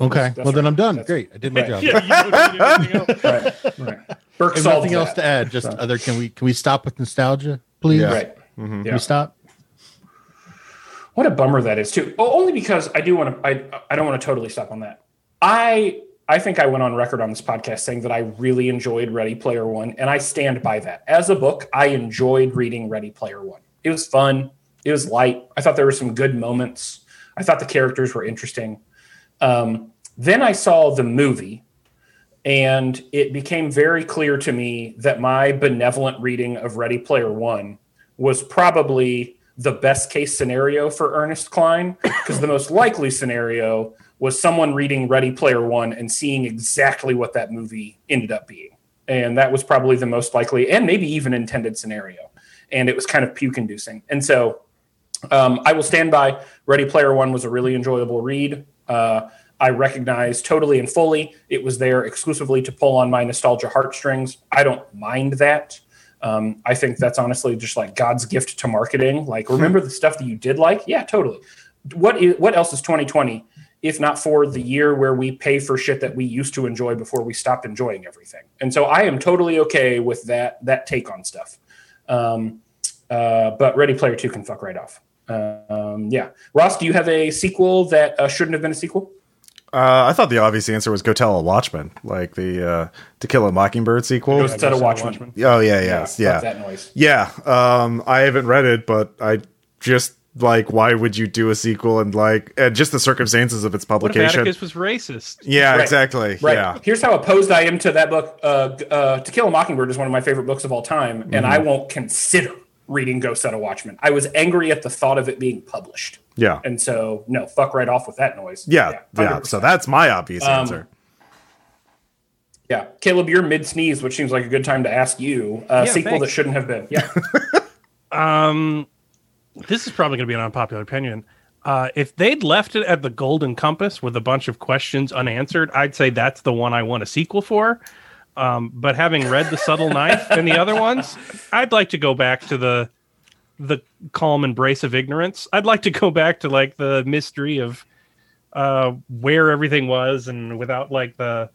Okay. That's well, right. then I'm done. That's- Great. I did my Right. job. Yeah, you don't need anything else. Right. right. Birk There's solved nothing else that. to add. Just So- other. Can we can we stop with nostalgia, please? Yeah. Right. Can Yeah. we stop? What a bummer that is too. Oh, only because I do want to. I I don't want to totally stop on that. I I think I went on record on this podcast saying that I really enjoyed Ready Player One, and I stand by that. As a book, I enjoyed reading Ready Player One. It was fun. It was light. I thought there were some good moments. I thought the characters were interesting. Um, then I saw the movie, and it became very clear to me that my benevolent reading of Ready Player One was probably the best case scenario for Ernest Cline because the most likely scenario was someone reading Ready Player One and seeing exactly what that movie ended up being. And that was probably the most likely and maybe even intended scenario. And it was kind of puke inducing. And so um, I will stand by Ready Player One was a really enjoyable read. Uh, I recognize totally and fully it was there exclusively to pull on my nostalgia heartstrings. I don't mind that. Um, I think that's honestly just like God's gift to marketing. Like, remember the stuff that you did like? Yeah, totally. What is, what else is 2020 if not for the year where we pay for shit that we used to enjoy before we stopped enjoying everything? And so I am totally okay with that that take on stuff. Um, uh, but Ready Player Two can fuck right off. Um, yeah, Ross, do you have a sequel that uh, shouldn't have been a sequel? Uh, I thought the obvious answer was "Go Tell a Watchman," like the uh, "To Kill a Mockingbird" sequel. Ghost Set of Watchmen. Oh yeah, yes, fuck yeah, that noise. yeah. Um, I haven't read it, but I just like, why would you do a sequel and like, and just the circumstances of its What if publication? Atticus was racist? yeah, Right. exactly. Right. Yeah, Here's how opposed I am to that book. Uh, uh, to Kill a Mockingbird is one of my favorite books of all time, and Mm-hmm. I won't consider reading Ghost Set of Watchmen. I was angry at the thought of it being published. yeah, And so, no, fuck right off with that noise. yeah, yeah. 100%. So that's my obvious Um, answer. yeah. Caleb, you're mid sneeze, which seems like a good time to ask you a Yeah, sequel thanks. that shouldn't have been. Yeah. Um, this is probably going to be an unpopular opinion. Uh, if they'd left it at the Golden Compass with a bunch of questions unanswered, I'd say that's the one I want a sequel for. Um, but having read the Subtle Knife and the other ones, I'd like to go back to the the calm embrace of ignorance. I'd like to go back to like the mystery of uh, where everything was, and without like the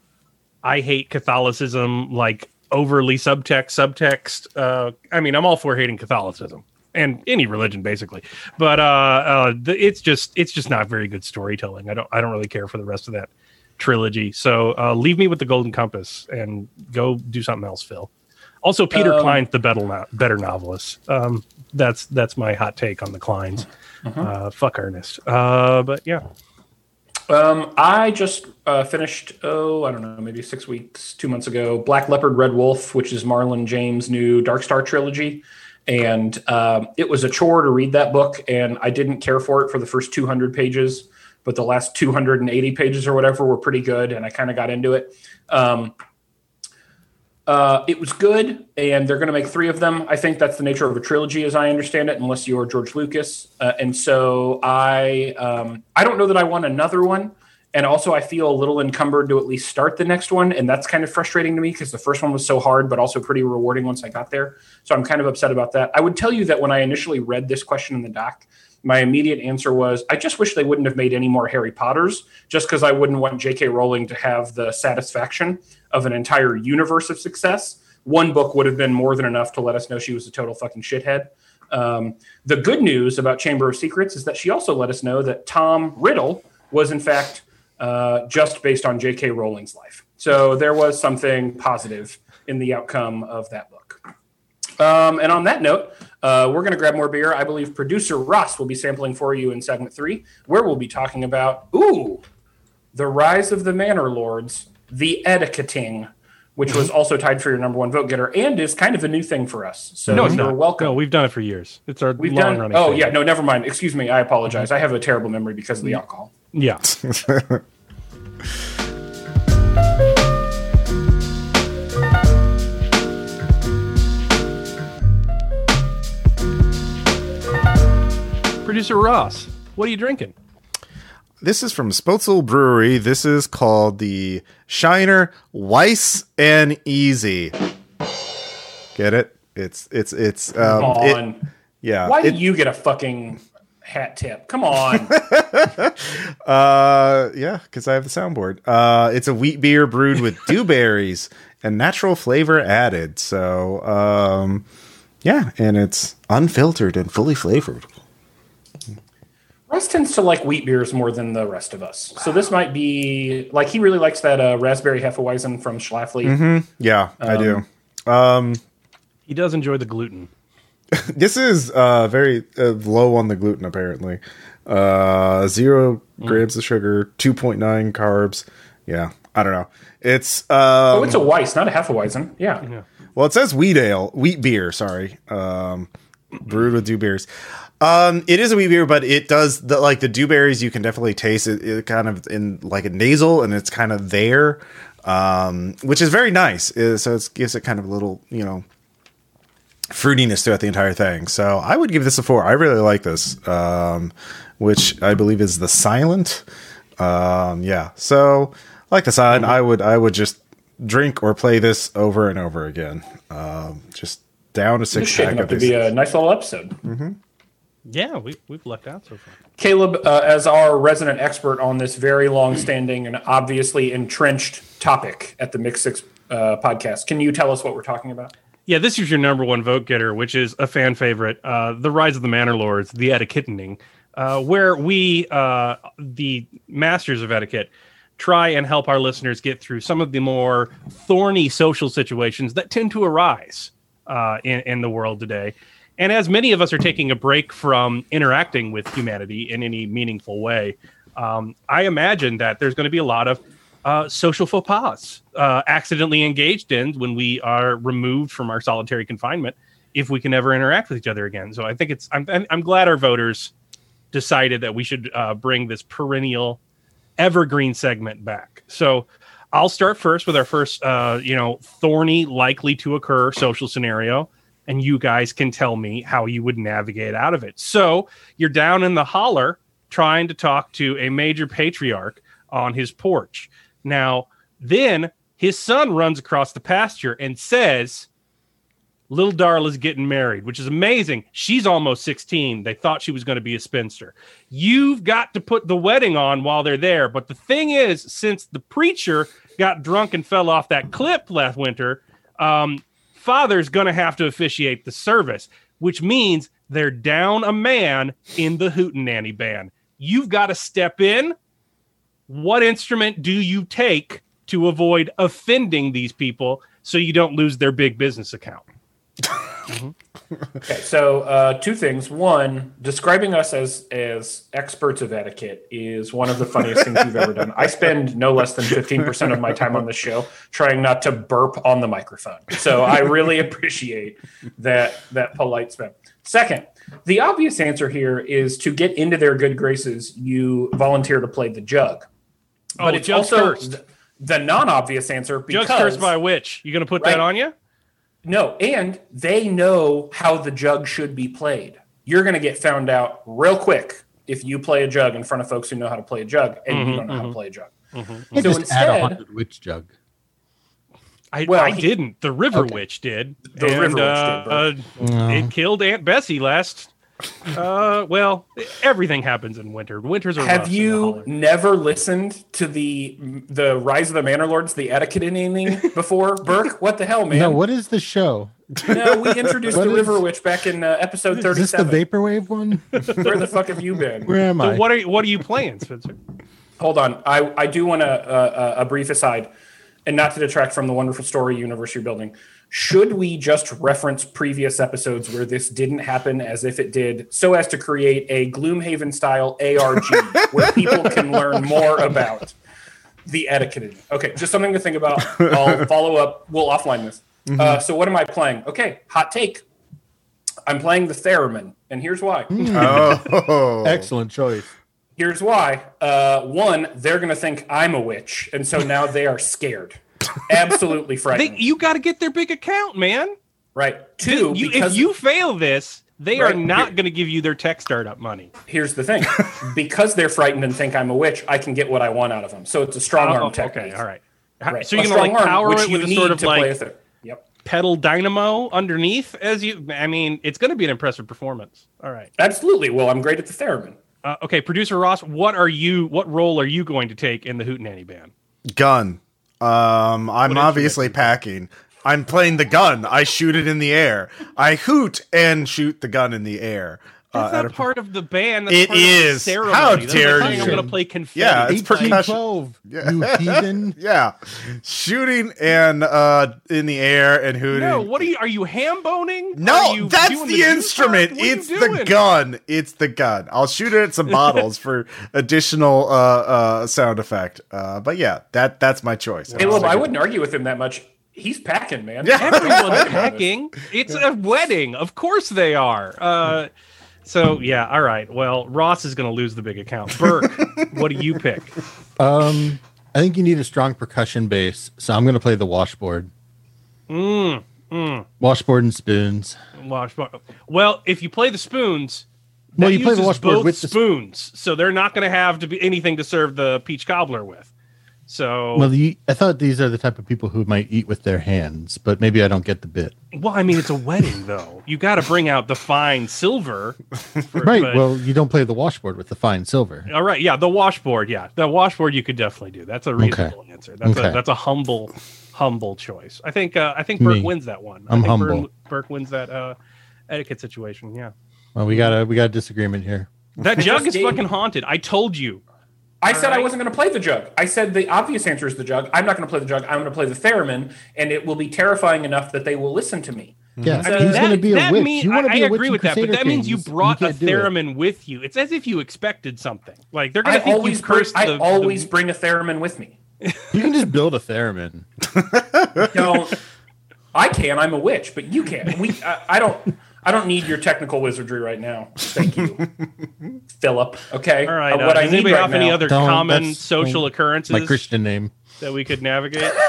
I hate Catholicism, like overly subtext, subtext. Uh, I mean, I'm all for hating Catholicism and any religion basically, but uh, uh, the, it's just it's just not very good storytelling. I don't I don't really care for the rest of that trilogy. So uh, leave me with the Golden Compass and go do something else, Phil. Also, Peter Um, Clines the better no- better novelist. Um, that's that's my hot take on the Clines. Mm-hmm. Uh, fuck Ernest. Uh, but yeah, Um, I just uh, finished, oh, I don't know, maybe six weeks, two months ago, Black Leopard, Red Wolf, which is Marlon James' new Dark Star trilogy. And um, it was a chore to read that book, and I didn't care for it for the first 200 pages, but the last 280 pages or whatever were pretty good, and I kind of got into it. Um, uh, it was good, and they're going to make three of them. I think that's the nature of a trilogy, as I understand it, unless you're George Lucas. Uh, and so I, um, I don't know that I want another one. And also, I feel a little encumbered to at least start the next one, and that's kind of frustrating to me because the first one was so hard, but also pretty rewarding once I got there. So I'm kind of upset about that. I would tell you that when I initially read this question in the doc, my immediate answer was, I just wish they wouldn't have made any more Harry Potters, just because I wouldn't want J.K. Rowling to have the satisfaction of an entire universe of success. One book would have been more than enough to let us know she was a total fucking shithead. Um, the good news about Chamber of Secrets is that she also let us know that Tom Riddle was, in fact, uh, just based on J.K. Rowling's life. So there was something positive in the outcome of that book. Um, and on that note, uh, we're going to grab more beer. I believe producer Ross will be sampling for you in segment three, where we'll be talking about, ooh, the rise of the Manner Lords, the etiquetting, which was also tied for your number one vote getter and is kind of a new thing for us. So No, it's you're not. welcome. No, we've done it for years. It's our We've long done. running. Oh thing. yeah, no, never mind. Excuse me. I apologize. I have a terrible memory because of the alcohol. Yeah. Producer Ross, what are you drinking? This is from Spoetzl Brewery. This is called the Shiner Weisse and Easy. Get it? It's it's it's um, it- yeah. Why it- did you get a fucking hat tip? Come on. Uh, yeah, because I have the soundboard. Uh, it's a wheat beer brewed with dewberries and natural flavor added. So, um, yeah, and it's unfiltered and fully flavored. Russ tends to like wheat beers more than the rest of us. So this might be like he really likes that uh, raspberry Hefeweizen from Schlafly. Yeah, I do. Um, He does enjoy the gluten. This is uh, very uh, low on the gluten, apparently. Uh, zero grams of sugar, two point nine carbs. Yeah, I don't know. It's um, Oh, it's a Weiss, not a Hefeweizen. Yeah. Well, it says wheat ale, wheat beer. Sorry, um, brewed with dewberries. Um, it is a wheat beer, but it does the like the dewberries. You can definitely taste it, it kind of in like a nasal, and it's kind of there, um, which is very nice. Uh, so it gives it kind of a little, you know, fruitiness throughout the entire thing. So I would give this a four. I really like this, um, which I believe is the silent. Um, yeah. So like the silent, I would I would just drink or play this over and over again. Um, just down a six Just pack shaping of up to these. be a nice little episode. Yeah, we, we've lucked out so far. Caleb, uh, as our resident expert on this very long-standing and obviously entrenched topic at the Mixed Six uh, podcast, can you tell us what we're talking about? Yeah, this is your number one vote getter, which is a fan favorite, uh, The Rise of the Manner Lords, The Etiquettening, uh, where we, uh, the masters of etiquette, try and help our listeners get through some of the more thorny social situations that tend to arise uh, in, in the world today. And as many of us are taking a break from interacting with humanity in any meaningful way, um, I imagine that there's going to be a lot of uh, social faux pas uh, accidentally engaged in when we are removed from our solitary confinement if we can never interact with each other again. So I think it's I'm I'm glad our voters decided that we should uh, bring this perennial evergreen segment back. So I'll start first with our first uh, you know thorny likely to occur social scenario and you guys can tell me how you would navigate out of it. So you're down in the holler trying to talk to a major patriarch on his porch. Now, then his son runs across the pasture and says, Little Darla's getting married, which is amazing. She's almost 16. They thought she was going to be a spinster. You've got to put the wedding on while they're there. But the thing is, since the preacher got drunk and fell off that cliff last winter, um, father's going to have to officiate the service, which means they're down a man in the Hootenanny band. You've got to step in. What instrument do you take to avoid offending these people so you don't lose their big business account? Okay, so uh, two things. One, describing us as as experts of etiquette is one of the funniest things you've ever done. I spend no less than fifteen percent of my time on the show trying not to burp on the microphone. So I really appreciate that that polite spin. Second, the obvious answer here is to get into their good graces. You volunteer to play the jug, Oh, but it's jug's also cursed. the non-obvious answer because Jug's cursed by a witch. You going to put Right. that on you? no, and they know how the jug should be played. You're going to get found out real quick if you play a jug in front of folks who know how to play a jug and you mm-hmm, don't know how to mm-hmm. play a jug. Mm-hmm, you So just add instead- a haunted witch jug. I, Well, I he- didn't. The River Okay. Witch did. The And, River Witch uh, did, uh, uh It mm. killed Aunt Bessie last. Uh, well, everything happens in winter. Winters are. Have you never listened to the the Rise of the Manner Lords, the etiquette inning before, Birk? What the hell, man? No, what is the show? No, we introduced What the is- River Witch back in uh, episode Is this the vaporwave one? Where the fuck have you been? Where am So I? what are what are you playing, Spencer? Hold on. I, I do want to uh, a brief aside, and not to detract from the wonderful story universe you're building. Should we just reference previous episodes where this didn't happen as if it did, so as to create a Gloomhaven style ARG where people can learn more about the etiquette? Okay, just something to think about. I'll follow up. We'll offline this. Uh, so, what am I playing? Okay, hot take. I'm playing the Theremin, and here's why. Oh, Excellent choice. Here's why. Uh, one, they're going to think I'm a witch, and so now they are scared. Absolutely They, frightened. you got to get their big account, man. right. Two, You- if you fail this, they are not going to give you their tech startup money. here's the thing: because they're frightened and think I'm a witch, I can get what I want out of them. So it's a strong arm Oh, technique. okay, all right. Right. So you're going to like arm, power which it with a sort of play like with it. Yep. pedal dynamo underneath as you. I mean, it's going to be an impressive performance. All right. Absolutely. Well, I'm great at the theremin. Uh, okay, producer Ross, what are you? What role are you going to take in the Hootenanny band? gun. Um, I'm obviously packing. I'm playing the gun. I shoot it in the air. I hoot and shoot the gun in the air. That's Uh, at not a- part of the band. That's It part of the is. ceremony. How That's dare like saying I'm you. going to play confetti. Yeah, it's percussion. 1812, Yeah. you heathen. yeah, shooting and uh in the air and hooting. No, what are you? Are you ham boning? No, that's the, instrument. It's the gun. It's the gun. I'll shoot it at some bottles for additional uh, uh, sound effect. Uh, but yeah, that that's my choice. Caleb, I wouldn't argue with him that much. He's packing, man. Yeah. Everyone's packing. It's a wedding. Of course they are. Uh, so yeah, all right. Well, Ross is going to lose the big account. Birk, what do you pick? Um, I think you need a strong percussion bass, so I'm going to play the washboard. Mm, mm. Washboard and spoons. Washboard. Well, if you play the spoons, Well, you play the washboard with the sp- spoons, so they're not going to have to be anything to serve the peach cobbler with. So, Well, you, I thought these are the type of people who might eat with their hands, but maybe I don't get the bit. well, I mean, it's a wedding, though. You got to bring out the fine silver, for- Right. but- Well, you don't play the washboard with the fine silver. All right, yeah, the washboard, yeah, the washboard you could definitely do. That's a reasonable answer. That's a that's a humble, humble choice. I think uh, I think Birk Me. wins that one. I'm I think humble. Birk, Birk wins that uh, etiquette situation. Yeah, Well, we got a we got a disagreement here. that jug is fucking haunted. I told you. I said I wasn't going to play the jug. I said the obvious answer is the jug. I'm not going to play the jug. I'm going to play the theremin, and it will be terrifying enough that they will listen to me. Yeah, I mean, he's that, going to be a witch. mean- you want I, to be I a agree in with that, but Crusader that means you Kings. brought a can't do it. theremin with you. It's as if you expected something. Like they're gonna think always you bring, cursed I the, always the- bring a theremin with me. You can just build a theremin. Don't I can? I'm a witch, but you can't. We I, I don't. I don't need your technical wizardry right now. Thank you, Philip. Okay. All right. Uh, Uh, what I does need anybody right have any now- other Don't- common social my- occurrences My Christian name. that we could navigate?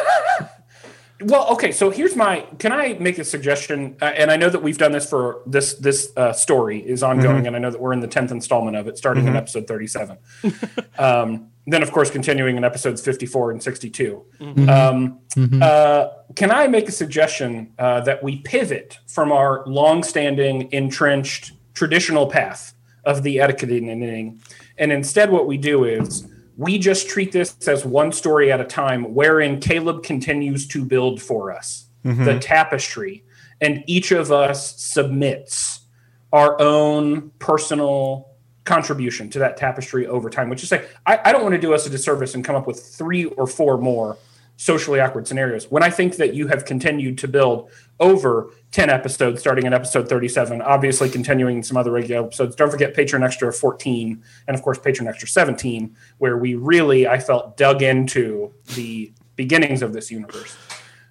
Well, okay. So here's my. Can I make a suggestion? Uh, and I know that we've done this for this. This uh, story is ongoing, and I know that we're in the tenth installment of it, starting in episode thirty-seven. um, then, of course, continuing in episodes fifty-four and 62 Um, uh, can I make a suggestion uh, that we pivot from our long-standing, entrenched, traditional path of the etiquette and and instead, what we do is we just treat this as one story at a time, wherein Caleb continues to build for us the tapestry, and each of us submits our own personal contribution to that tapestry over time. Which is say, I, I don't want to do us a disservice and come up with three or four more socially awkward scenarios when I think that you have continued to build over 10 episodes, starting in episode 37, obviously continuing some other regular episodes. Don't forget Patreon Extra 14, and of course, Patreon Extra 17, where we really, I felt, dug into the beginnings of this universe.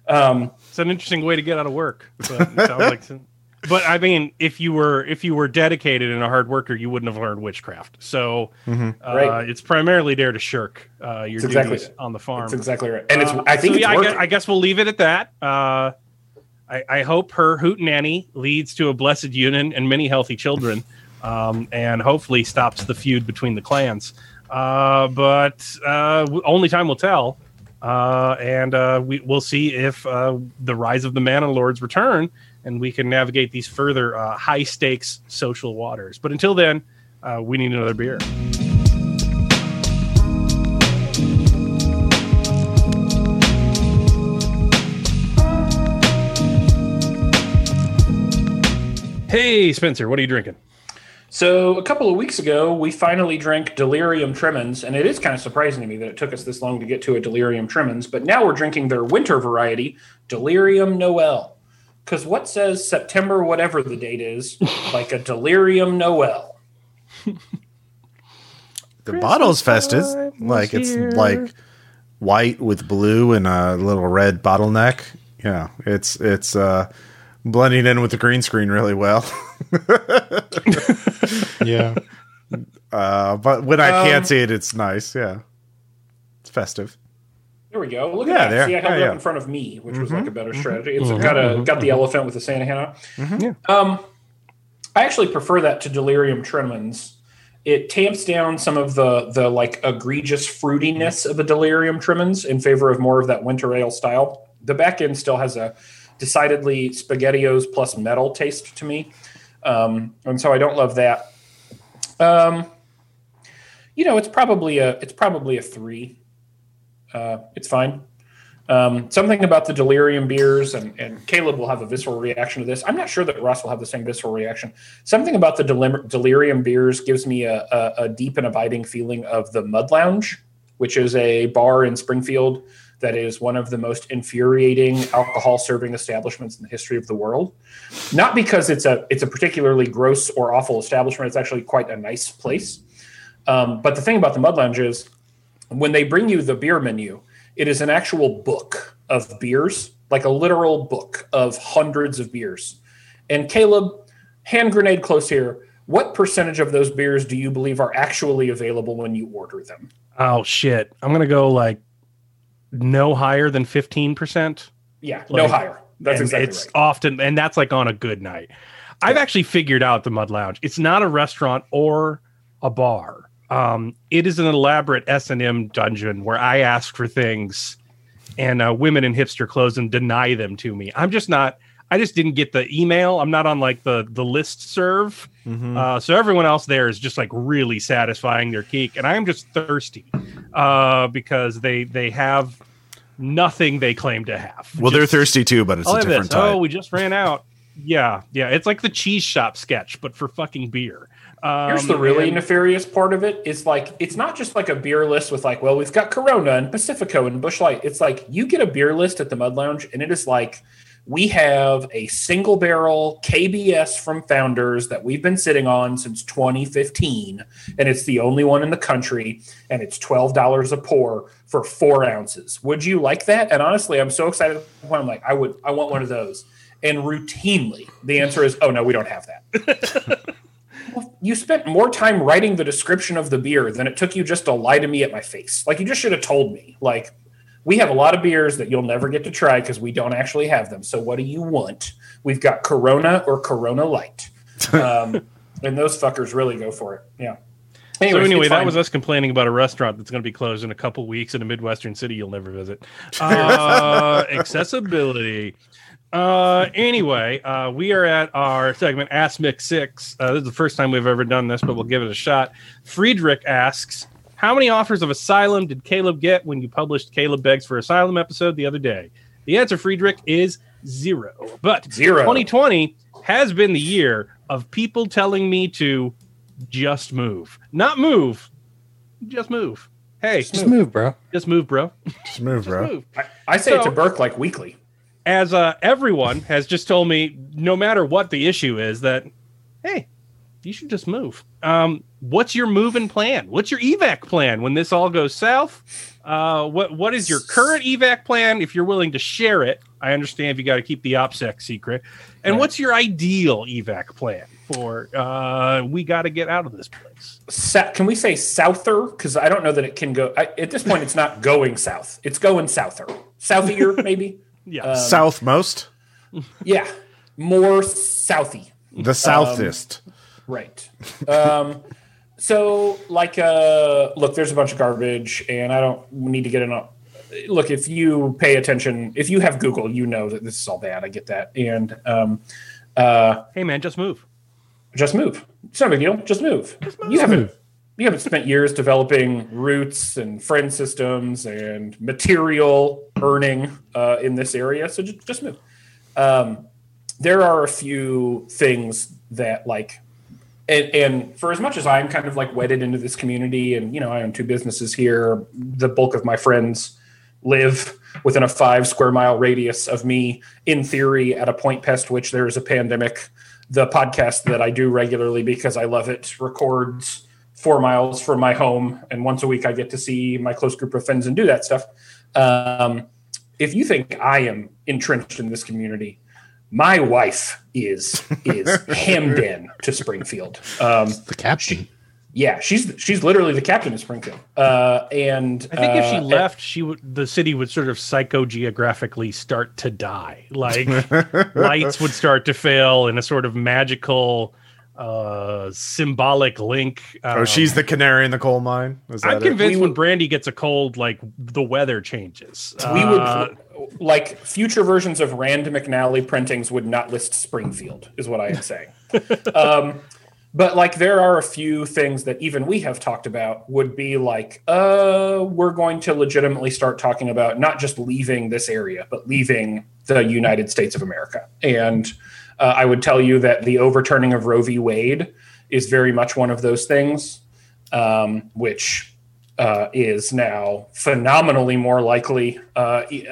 Um, It's an interesting way to get out of work. But, it sounds like but I mean, if you were if you were dedicated and a hard worker, you wouldn't have learned witchcraft. So uh, Right. it's primarily there to shirk uh, your That's exactly duties it. on the farm. that's exactly right. And it's, Uh, I think so, it's yeah, I guess, I guess we'll leave it at that. Uh, I, I hope her hoot nanny leads to a blessed union and many healthy children, um, and hopefully stops the feud between the clans. Uh, but uh, only time will tell. Uh, and uh, we, we'll see if uh, the rise of the Manner Lords return, and we can navigate these further uh, high stakes social waters. But until then, uh, we need another beer. Hey, Spencer, what are you drinking? So a couple of weeks ago, we finally drank Delirium Tremens, and it is kind of surprising to me that it took us this long to get to a Delirium Tremens. But now we're drinking their winter variety, Delirium Noel. Because what says September, whatever the date is, like a Delirium Noel? The bottle's festive. Like it's like white with blue and a little red bottleneck. Yeah, it's it's uh blending in with the green screen really well. Yeah. Uh, but when I Um, can't see it, it's nice. Yeah, it's festive. There we go. Look Yeah, at that. there. See, I held Yeah, it. Mm-hmm. up in front of me, which was like a better strategy. It's got a got the elephant with the Santa Hannah. Mm-hmm. Um, I actually prefer that to Delirium Tremens. It tamps down some of the the like egregious fruitiness of a Delirium Tremens in favor of more of that winter ale style. The back end still has a decidedly spaghettios plus metal taste to me, um, and so I don't love that. Um, you know, it's probably a it's probably a three. Uh, it's fine. Um, something about the delirium beers, and, and Caleb will have a visceral reaction to this. I'm not sure that Ross will have the same visceral reaction. Something about the delirium beers gives me a, a, a deep and abiding feeling of the Mud Lounge, which is a bar in Springfield that is one of the most infuriating alcohol serving establishments in the history of the world. Not because it's a it's a particularly gross or awful establishment. It's actually quite a nice place. Um, but the thing about the Mud Lounge is when they bring you the beer menu, it is an actual book of beers, like a literal book of hundreds of beers. And Caleb, hand grenade close here. What percentage of those beers do you believe are actually available when you order them? Oh shit! I'm gonna go like no higher than fifteen percent. Yeah, no higher. That's exactly it's right. often and that's like on a good night i've actually figured out the mud lounge it's not a restaurant or a bar um, it is an elaborate s&m dungeon where i ask for things and uh, women in hipster clothes and deny them to me i'm just not i just didn't get the email i'm not on like the the list serve uh, so everyone else there is just like really satisfying their geek and i'm just thirsty uh, because they they have nothing they claim to have Well, they're thirsty too, but it's I'll a different this. type. Oh, we just ran out. Yeah, yeah. It's like the cheese shop sketch, but for fucking beer. Um, Here's the really and- nefarious part of it. it is like it's not just like a beer list with like, well, we've got Corona and Pacifico and Busch Light. It's like you get a beer list at the Mud Lounge, and it is like we have a single barrel KBS from Founders that we've been sitting on since 2015, and it's the only one in the country, and it's twelve dollars a pour for four ounces. Would you like that? And honestly, I'm so excited. When I'm like, I would, I want one of those. And routinely, the answer is, oh no, we don't have that you spent more time writing the description of the beer than it took you just to lie to me at my face. Like you just should have told me. Like we have a lot of beers that you'll never get to try because we don't actually have them. So what do you want? We've got Corona or Corona Light, um, and those fuckers really go for it. Yeah. So anyway, that was us complaining about a restaurant that's going to be closed in a couple weeks in a midwestern city you'll never visit. Uh, accessibility. Uh, anyway, uh, we are at our segment Ask Mixed Six. Uh, this is the first time we've ever done this, but we'll give it a shot. Friedrich asks, "How many offers of asylum did Caleb get when you published Caleb begs for asylum episode the other day?" The answer, Friedrich, is zero. But Zero. 2020 has been the year of people telling me to just move, not move, just move. Hey, Just Just move, bro. just move, bro. Just move, Just bro. move. I, I say it to Birk like weekly. As uh, everyone has just told me, no matter what the issue is, that hey, you should just move. Um, what's your move and plan? What's your evac plan when this all goes south? Uh, what what is your current evac plan? If you're willing to share it, I understand if you got to keep the OPSEC secret. And Right. what's your ideal evac plan for? Uh, we got to get out of this place. Sa- can we say souther? Because I don't know that it can go. I, at this point, it's not going south. It's going souther. Southier, maybe. Yeah, Um, Southmost, Yeah, more southy. the southest. Right. Um, so, like, uh, look, there's a bunch of garbage, and I don't need to get in on. Look, if you pay attention, if you have Google, you know that this is all bad. I get that, and um, uh, hey man, just move. just move. It's not a big deal. Just move. You haven't move. You haven't spent years developing routes and friend systems and material earning uh, in this area, so just, just move. Um, there are a few things that like and, and for as much as I'm kind of like wedded into this community, and you know, I own two businesses here. The bulk of my friends live within a five square mile radius of me. In theory, at a point past which there is a pandemic, the podcast that I do regularly because I love it records four miles from my home, and once a week I get to see my close group of friends and do that stuff. Um, if you think I am entrenched in this community, my wife is is hemmed in to Springfield. Um, The captain. yeah, she's she's literally the captain of Springfield. Uh, and I think if she uh, left, she would the city would sort of psychogeographically start to die. Like lights would start to fail in a sort of magical, uh, symbolic link. Oh, Um, she's the canary in the coal mine. Is that I'm convinced when would- Brandy gets a cold, like the weather changes. we Uh, would like future versions of Rand McNally printings would not list Springfield, is what I am saying. um, but like there are a few things that even we have talked about would be like, uh, we're going to legitimately start talking about not just leaving this area, but leaving the United States of America. And uh, I would tell you that the overturning of Roe v. Wade is very much one of those things, um, which uh, is now phenomenally more likely, uh, e-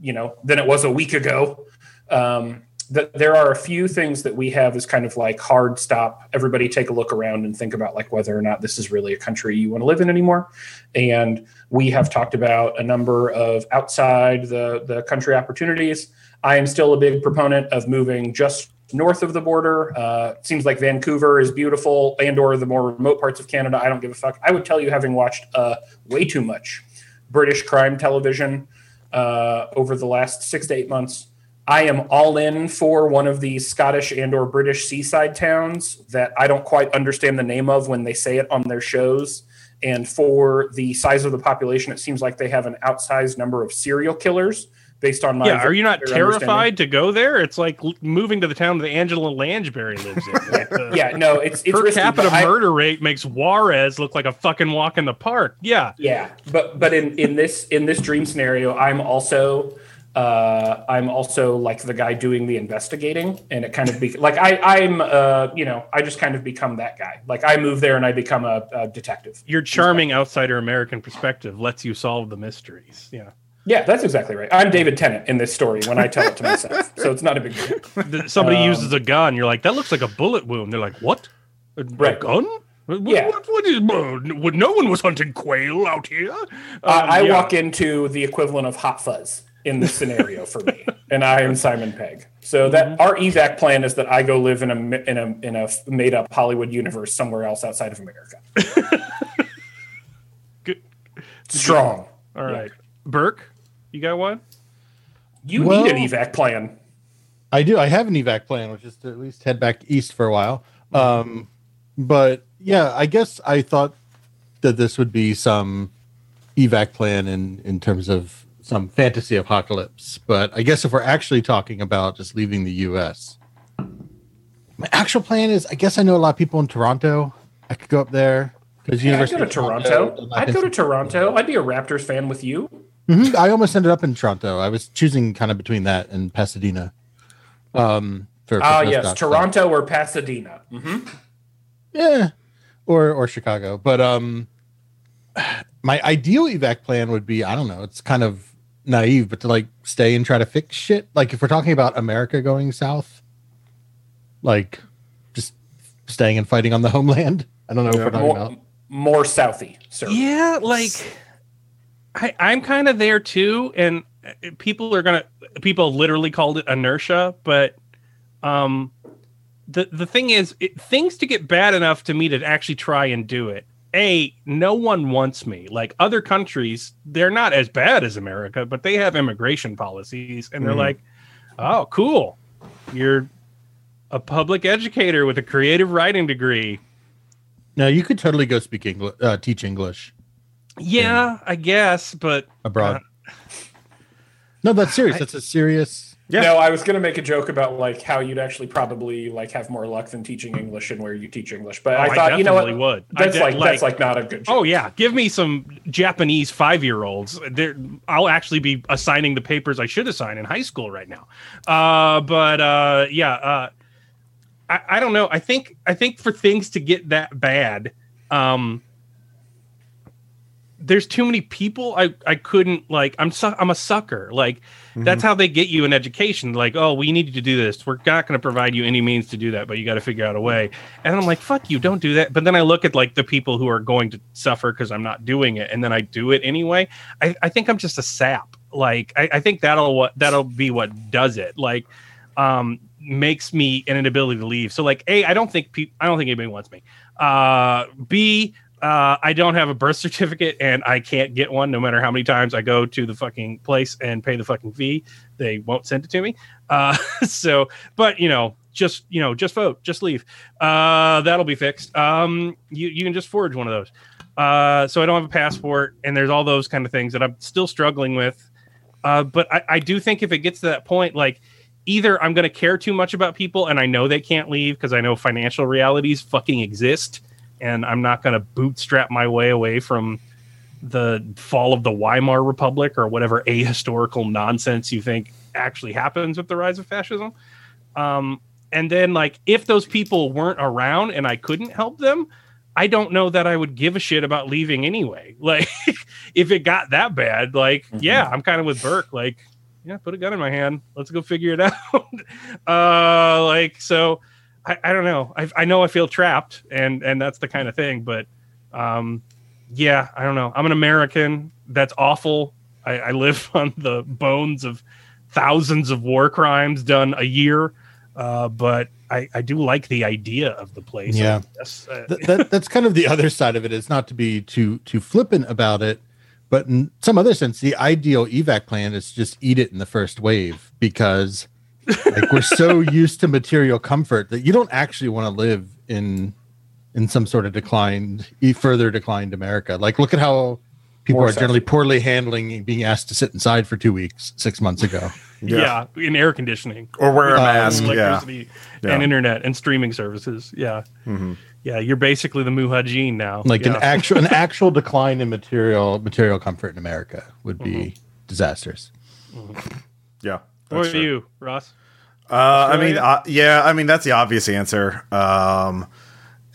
you know, than it was a week ago. Um, that there are a few things that we have as kind of like hard stop. Everybody take a look around and think about like whether or not this is really a country you want to live in anymore. And we have talked about a number of outside the the country opportunities. I am still a big proponent of moving just north of the border. Uh, it seems like Vancouver is beautiful, and or the more remote parts of Canada. I don't give a fuck. I would tell you, having watched uh, way too much British crime television uh, over the last six to eight months, I am all in for one of these Scottish and or British seaside towns that I don't quite understand the name of when they say it on their shows. And for the size of the population, it seems like they have an outsized number of serial killers based on my yeah, are you not terrified to go there? It's like moving to the town that Angela Lansbury lives in. Like the Yeah, no, it's it's per risky, capita but I- murder rate makes Juarez look like a fucking walk in the park. Yeah, Yeah, but but in in this in this dream scenario, I'm also uh, I'm also like the guy doing the investigating, and it kind of be like I I'm uh, you know I just kind of become that guy. Like I move there and I become a, a detective. your charming outsider American perspective lets you solve the mysteries. Yeah, Yeah, that's exactly right. I'm David Tennant in this story when I tell it to myself, so it's not a big deal. Somebody Um, uses a gun. You're like, that looks like a bullet wound. They're like, what? A, a Right. gun? What, Yeah. what, what is? Uh, no one was hunting quail out here. Um, I, I yeah. walk into the equivalent of Hot Fuzz in this scenario for me, and I am Simon Pegg. So that our evac plan is that I go live in a in a in a made up Hollywood universe somewhere else outside of America. Good. Strong. All right, Birk, you got one? You Well- need an evac plan. I do. I have an evac plan, which is to at least head back east for a while. Um, but yeah, I guess I thought that this would be some evac plan in in terms of some fantasy apocalypse. But I guess if we're actually talking about just leaving the U.S., my actual plan is I guess I know a lot of people in Toronto. I could go up there because Yeah, I'd go to of Toronto. I've go to Toronto. I'd be a Raptors fan with you. Mhm. I almost ended up in Toronto. I was choosing kind of between that and Pasadena. Um, for, for Ah, yes, stuff. Toronto or Pasadena. Mm-hmm. Yeah, or or Chicago. But um, my ideal evac plan would be I don't know. It's kind of naive, but to like stay and try to fix shit. Like if we're talking about America going south, like just staying and fighting on the homeland. I don't know if we're talking More, about. more southy, sir. Yeah, like I, I'm kind of there too, and uh, people are gonna people literally called it inertia, but um, the the thing is, it, things to get bad enough to me to actually try and do it. A, no one wants me. Like other countries, they're not as bad as America, but they have immigration policies, and they're Mhm. like, "Oh, cool, you're a public educator with a creative writing degree." No, you could totally go speak English, uh, teach English Yeah, I guess, but abroad. no, that's serious. I- That's a serious. Yeah. No, I was going to make a joke about like how you'd actually probably like have more luck than teaching English and where you teach English. But Oh, I thought, you know what? definitely would. I That's de- like, that's like not a good joke. Oh yeah, give me some Japanese five-year-olds. They're, I'll actually be assigning the papers I should assign in high school right now. Uh, but uh, yeah, uh, I, I don't know. I think I think for things to get that bad, um, there's too many people. I I couldn't like. I'm su- I'm a sucker. Like that's how they get you an education. Like, oh, we need you to do this. We're not going to provide you any means to do that, but you got to figure out a way. And I'm like, fuck you, don't do that. But then I look at like the people who are going to suffer because I'm not doing it, and then I do it anyway. I, I think I'm just a sap. Like, I, I think that'll what that'll be what does it. Like, um, makes me an inability to leave. So like, a, I don't think pe- I don't think anybody wants me. Uh, B, uh, I don't have a birth certificate and I can't get one no matter how many times I go to the fucking place and pay the fucking fee. They won't send it to me. Uh, so, but you know, just you know, just vote, just leave. Uh, that'll be fixed. Um, you you can just forge one of those. Uh, so I don't have a passport, and there's all those kind of things that I'm still struggling with. Uh, but I, I do think if it gets to that point, like either I'm going to care too much about people and I know they can't leave because I know financial realities fucking exist and I'm not going to bootstrap my way away from the fall of the Weimar Republic or whatever ahistorical nonsense you think actually happens with the rise of fascism. Um, and then, like, if those people weren't around and I couldn't help them, I don't know that I would give a shit about leaving anyway. Like, if it got that bad, like, yeah, I'm kind of with Birk. Like, yeah, put a gun in my hand. Let's go figure it out. uh, like, so I, I don't know. I, I know I feel trapped, and and that's the kind of thing. But um, yeah, I don't know. I'm an American. That's awful. I, I live on the bones of thousands of war crimes done a year. Uh, but I, I do like the idea of the place. Yeah. Uh, Th- that, that's kind of the other side of it is not to be too too flippant about it but in some other sense the ideal evac plan is just eat it in the first wave because like we're so used to material comfort that you don't actually want to live in in some sort of declined e- further declined america like look at how people More are generally poorly handling being asked to sit inside for two weeks six months ago yeah. in air conditioning. Or wear a Um, mask. yeah. electricity Yeah. and internet and streaming services. Yeah. Mhm. Yeah. You're basically the Muhajin now. like yeah. an actual an actual decline in material material comfort in america would be disastrous Yeah. That's are true. you, Ross? Uh, I mean, uh, yeah, I mean that's the obvious answer. Um,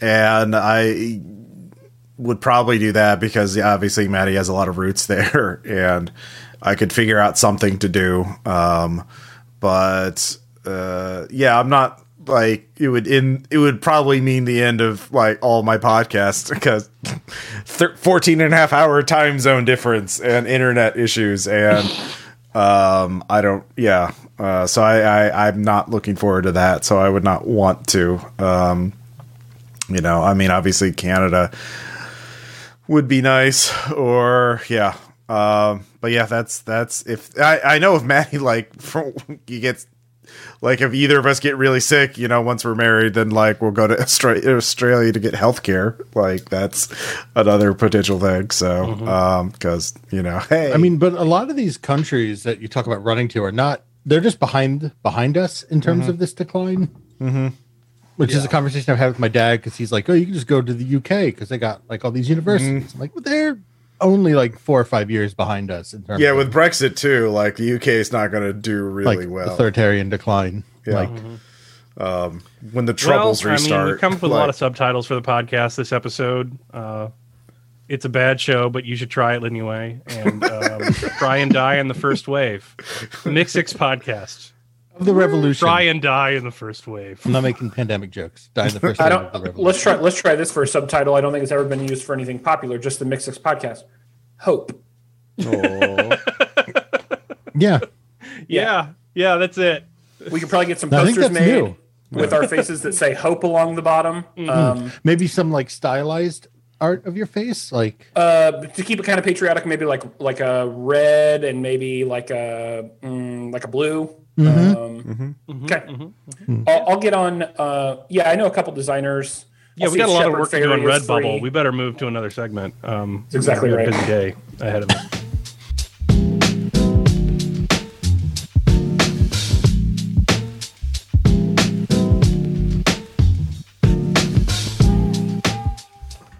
and I would probably do that because obviously Maddie has a lot of roots there, and I could figure out something to do. Um, but uh, yeah, I'm not like it would in it would probably mean the end of like all my podcasts because thir- 14 and a half hour time zone difference and internet issues and um i don't yeah uh so I, I i'm not looking forward to that so i would not want to. Um you know i mean obviously canada would be nice or yeah um but yeah that's that's if i i know if maddie like he gets like if either of us get really sick you know once we're married then like we'll go to Austra- australia to get health care like that's another potential thing so um because you know hey I mean, but a lot of these countries that you talk about running to are not. They're just behind behind us in terms of this decline. Mm-hmm. Which is a conversation I've had with my dad because he's like, "Oh, you can just go to the UK because they got like all these universities." I'm like, well, they're only like four or five years behind us in terms. yeah of, with brexit too like the uk is not going to do really like well authoritarian decline. Yeah. Like, when the troubles well, restart I mean, we come up with a lot of subtitles for the podcast this episode. Uh, it's a bad show, but you should try it anyway. And um, try and die in the first wave. Mixed Six podcast. Of the revolution. Try and die in the first wave. I'm not making pandemic jokes. Die in the first I wave of the don't. revolution. Let's try. Let's try this for a subtitle. I don't think it's ever been used for anything popular. Just the Mixed Six podcast. Hope. Yeah, Yeah, yeah, that's it. We could probably get some I think posters that's made new. with our faces that say "Hope" along the bottom. Um, maybe some like stylized art of your face, like uh, to keep it kind of patriotic, maybe like like a red and maybe like a mm, like a blue. Um, Okay, I'll, I'll get on. Uh, yeah, I know a couple designers. Yeah, I'll we got a if lot of Shepard work to do Fairey on. Redbubble. We better move to another segment. Um, That's exactly a right. Busy day ahead of us.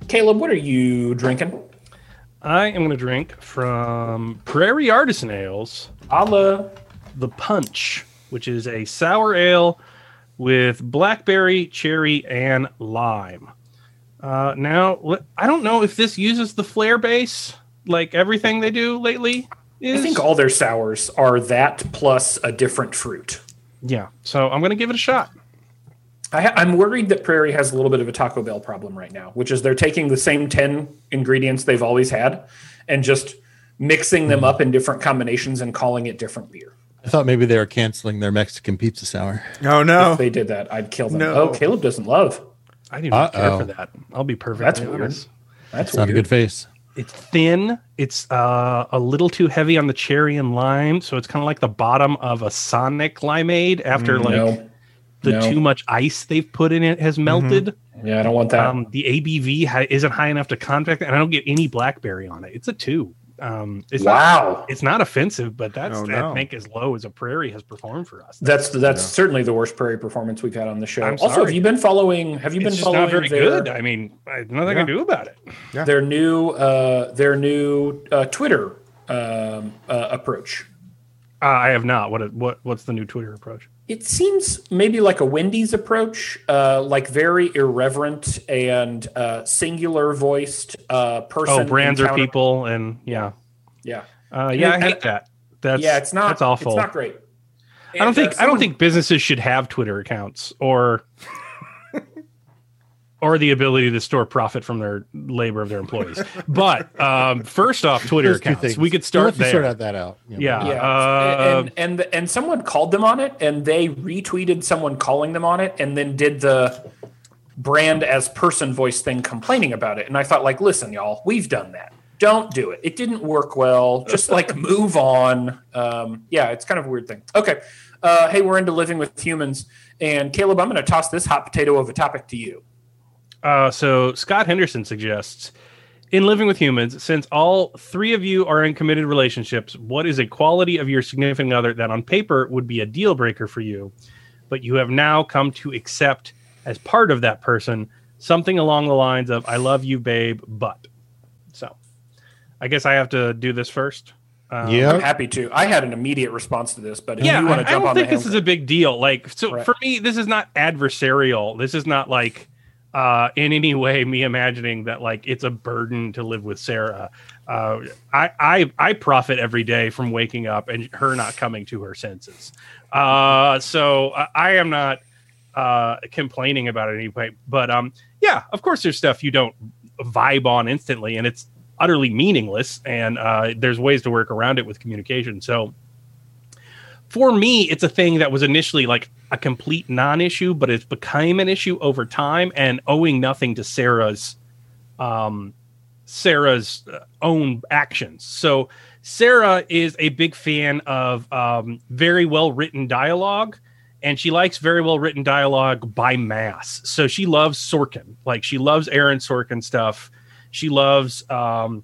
Caleb, what are you drinking? I am going to drink from Prairie Artisan Ales. Allah. The punch, which is a sour ale with blackberry, cherry, and lime. Uh, now, I don't know if this uses the flare base like everything they do lately. Is. I think all their sours are that plus a different fruit. yeah. So I'm gonna give it a shot. I I'm worried that Prairie has a little bit of a Taco Bell problem right now, which is they're taking the same 10 ingredients they've always had and just mixing them up in different combinations and calling it different beer. I thought maybe they were canceling their Mexican pizza sour. Oh no. If they did that, I'd kill them. No. Oh, Caleb doesn't love. I do not even care Uh-oh. for that. I'll be perfect. That's weird. honest. That's It's not a good face. It's thin. It's uh, a little too heavy on the cherry and lime, so it's kind of like the bottom of a Sonic limeade after like no. the no. too much ice they've put in it has melted. Yeah, I don't want that. Um, the ABV ha- isn't high enough to contact, and I don't get any blackberry on it. It's a two. Um, it's not, wow. it's not offensive, but that's Oh, I think as low as a prairie has performed for us. That's that's certainly the worst prairie performance we've had on the show. I'm also, have you been following? Have you it's been following not very their, good. I mean, I, nothing I can do about it. their new uh, their new uh, Twitter um, uh, approach? Uh, I have not. What what what's the new Twitter approach? It seems maybe like a Wendy's approach, uh, like very irreverent and uh, singular voiced uh, person. Oh, brands are people, and yeah, Yeah, uh, yeah, I And- hate that. That's yeah, it's not. That's awful. It's not great. I don't think uh, I don't think businesses should have Twitter accounts or or the ability to store profit from their labor of their employees. But um, first off, Twitter accounts. We could We'll start have to there. sort out that out. you know. Yeah. Yeah, Uh, and, and and someone called them on it, and they retweeted someone calling them on it, and then did the brand as person voice thing, complaining about it. And I thought, like, listen, y'all, we've done that. Don't do it. It didn't work well. Just like move on. Um, yeah, it's kind of a weird thing. Okay, uh, hey, we're into living with humans, and Caleb, I'm going to toss this hot potato of a topic to you. Uh, so Scott Henderson suggests in living with humans, since all three of you are in committed relationships, what is a quality of your significant other that on paper would be a deal breaker for you, but you have now come to accept as part of that person something along the lines of "I love you, babe," but so I guess I have to do this first. Um, Yeah. I'm happy to. I had an immediate response to this, but if yeah, you I, want I to jump don't on think the this is a big deal. Like, so Right. for me, this is not adversarial. This is not like uh, in any way me imagining that like it's a burden to live with Sarah. Uh, I, I I profit every day from waking up and her not coming to her senses. Uh, so I, I am not uh, complaining about it anyway. But um, yeah, of course, there's stuff you don't vibe on instantly, and it's utterly meaningless. And uh, there's ways to work around it with communication. So for me, it's a thing that was initially like a complete non-issue, but it's become an issue over time, and owing nothing to Sarah's, um, Sarah's uh, own actions. So Sarah is a big fan of um, very well written dialogue, and she likes very well written dialogue by mass. So she loves Sorkin, like she loves Aaron Sorkin stuff. She loves um,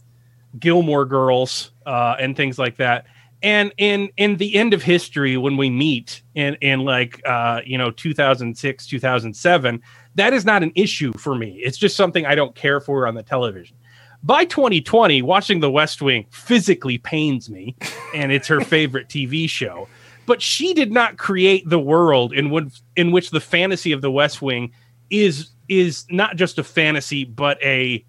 Gilmore Girls uh, and things like that. And in in the end of history, when we meet in in like uh, you know 2006 2007, that is not an issue for me. It's just something I don't care for on the television. By 2020, watching The West Wing physically pains me, and it's her favorite TV show. But she did not create the world in which in which the fantasy of The West Wing is is not just a fantasy, but a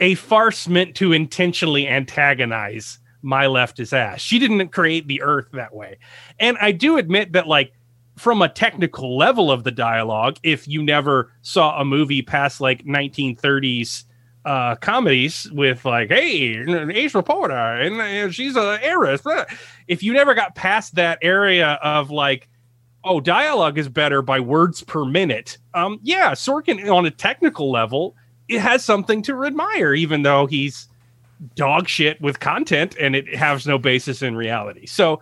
a farce meant to intentionally antagonize my leftist ass. She didn't create the earth that way. And I do admit that, like, from a technical level of the dialogue, if you never saw a movie past like 1930s uh, comedies with, like, hey, an ace reporter, and uh, she's an heiress, if you never got past that area of, like, oh, dialogue is better by words per minute, um, yeah, Sorkin on a technical level it has something to admire, even though he's dog shit with content and it has no basis in reality. So,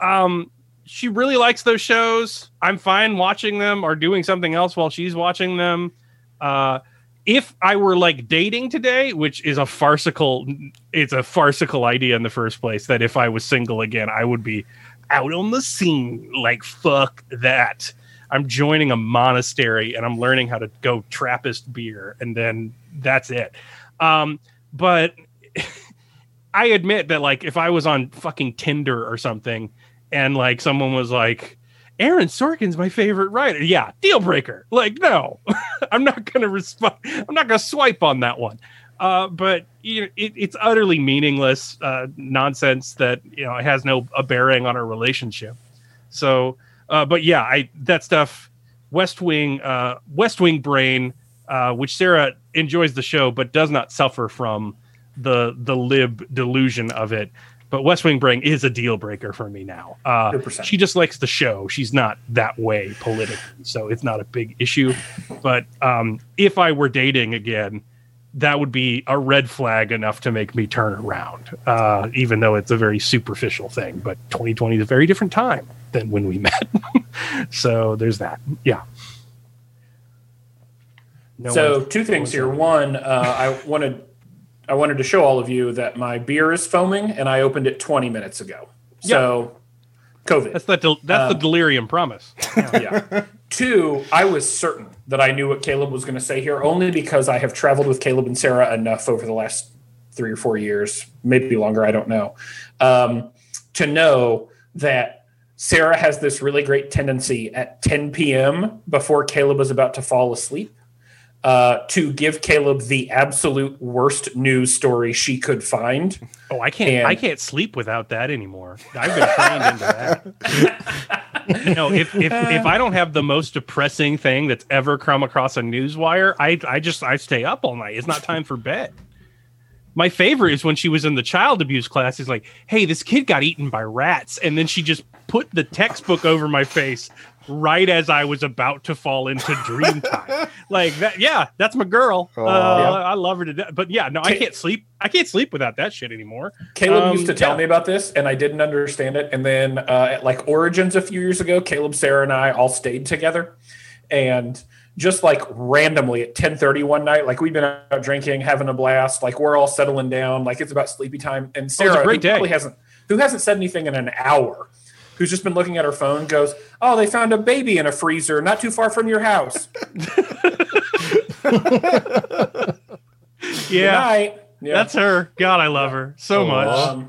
um, she really likes those shows. I'm fine watching them or doing something else while she's watching them. Uh, if I were like dating today, which is a farcical, it's a farcical idea in the first place. That if I was single again, I would be out on the scene. Like fuck that. I'm joining a monastery and I'm learning how to go Trappist beer, and then that's it. Um, but I admit that, like, if I was on fucking Tinder or something, and like someone was like, Aaron Sorkin's my favorite writer. Yeah, deal breaker. Like, no, I'm not going to respond. I'm not going to swipe on that one. Uh, but you know, it, it's utterly meaningless uh, nonsense that you know it has no a bearing on our relationship. So, uh, but yeah, I that stuff, West Wing, uh, West Wing brain, uh, which Sarah enjoys the show but does not suffer from the the lib delusion of it. But West Wing brain is a deal breaker for me now. Uh, 100%. she just likes the show. She's not that way politically, so it's not a big issue. But um, if I were dating again, that would be a red flag enough to make me turn around, uh, even though it's a very superficial thing. But 2020 is a very different time than when we met. so there's that. Yeah. No so one's- two things here. One, uh, I wanted I wanted to show all of you that my beer is foaming, and I opened it 20 minutes ago. So, COVID. That's the del- that's the delirium promise. yeah. Two, I was certain that I knew what Caleb was going to say here, only because I have traveled with Caleb and Sarah enough over the last three or four years, maybe longer, I don't know, um, to know that Sarah has this really great tendency at 10 p.m. before Caleb is about to fall asleep. Uh, to give Caleb the absolute worst news story she could find. Oh, I can't. And- I can't sleep without that anymore. I've been trained into that. no, if, if if I don't have the most depressing thing that's ever come across a news wire, I I just I stay up all night. It's not time for bed. My favorite is when she was in the child abuse class. He's like, "Hey, this kid got eaten by rats," and then she just put the textbook over my face right as I was about to fall into dream time. like that, yeah, that's my girl. Uh, Aw. I love her to death. But yeah, no, I can't sleep. I can't sleep without that shit anymore. Caleb Um, used to tell yeah. me about this, and I didn't understand it. And then, uh, at like Origins a few years ago, Caleb, Sarah, and I all stayed together, and just like randomly at 10:30 one night, like we've been out drinking, having a blast, like we're all settling down, like it's about sleepy time. And Sarah, Oh, great who day. probably hasn't who hasn't said anything in an hour, who's just been looking at her phone, goes, "Oh, they found a baby in a freezer not too far from your house." Good Yeah, night. Yeah. that's her. God, I love her so much. Um,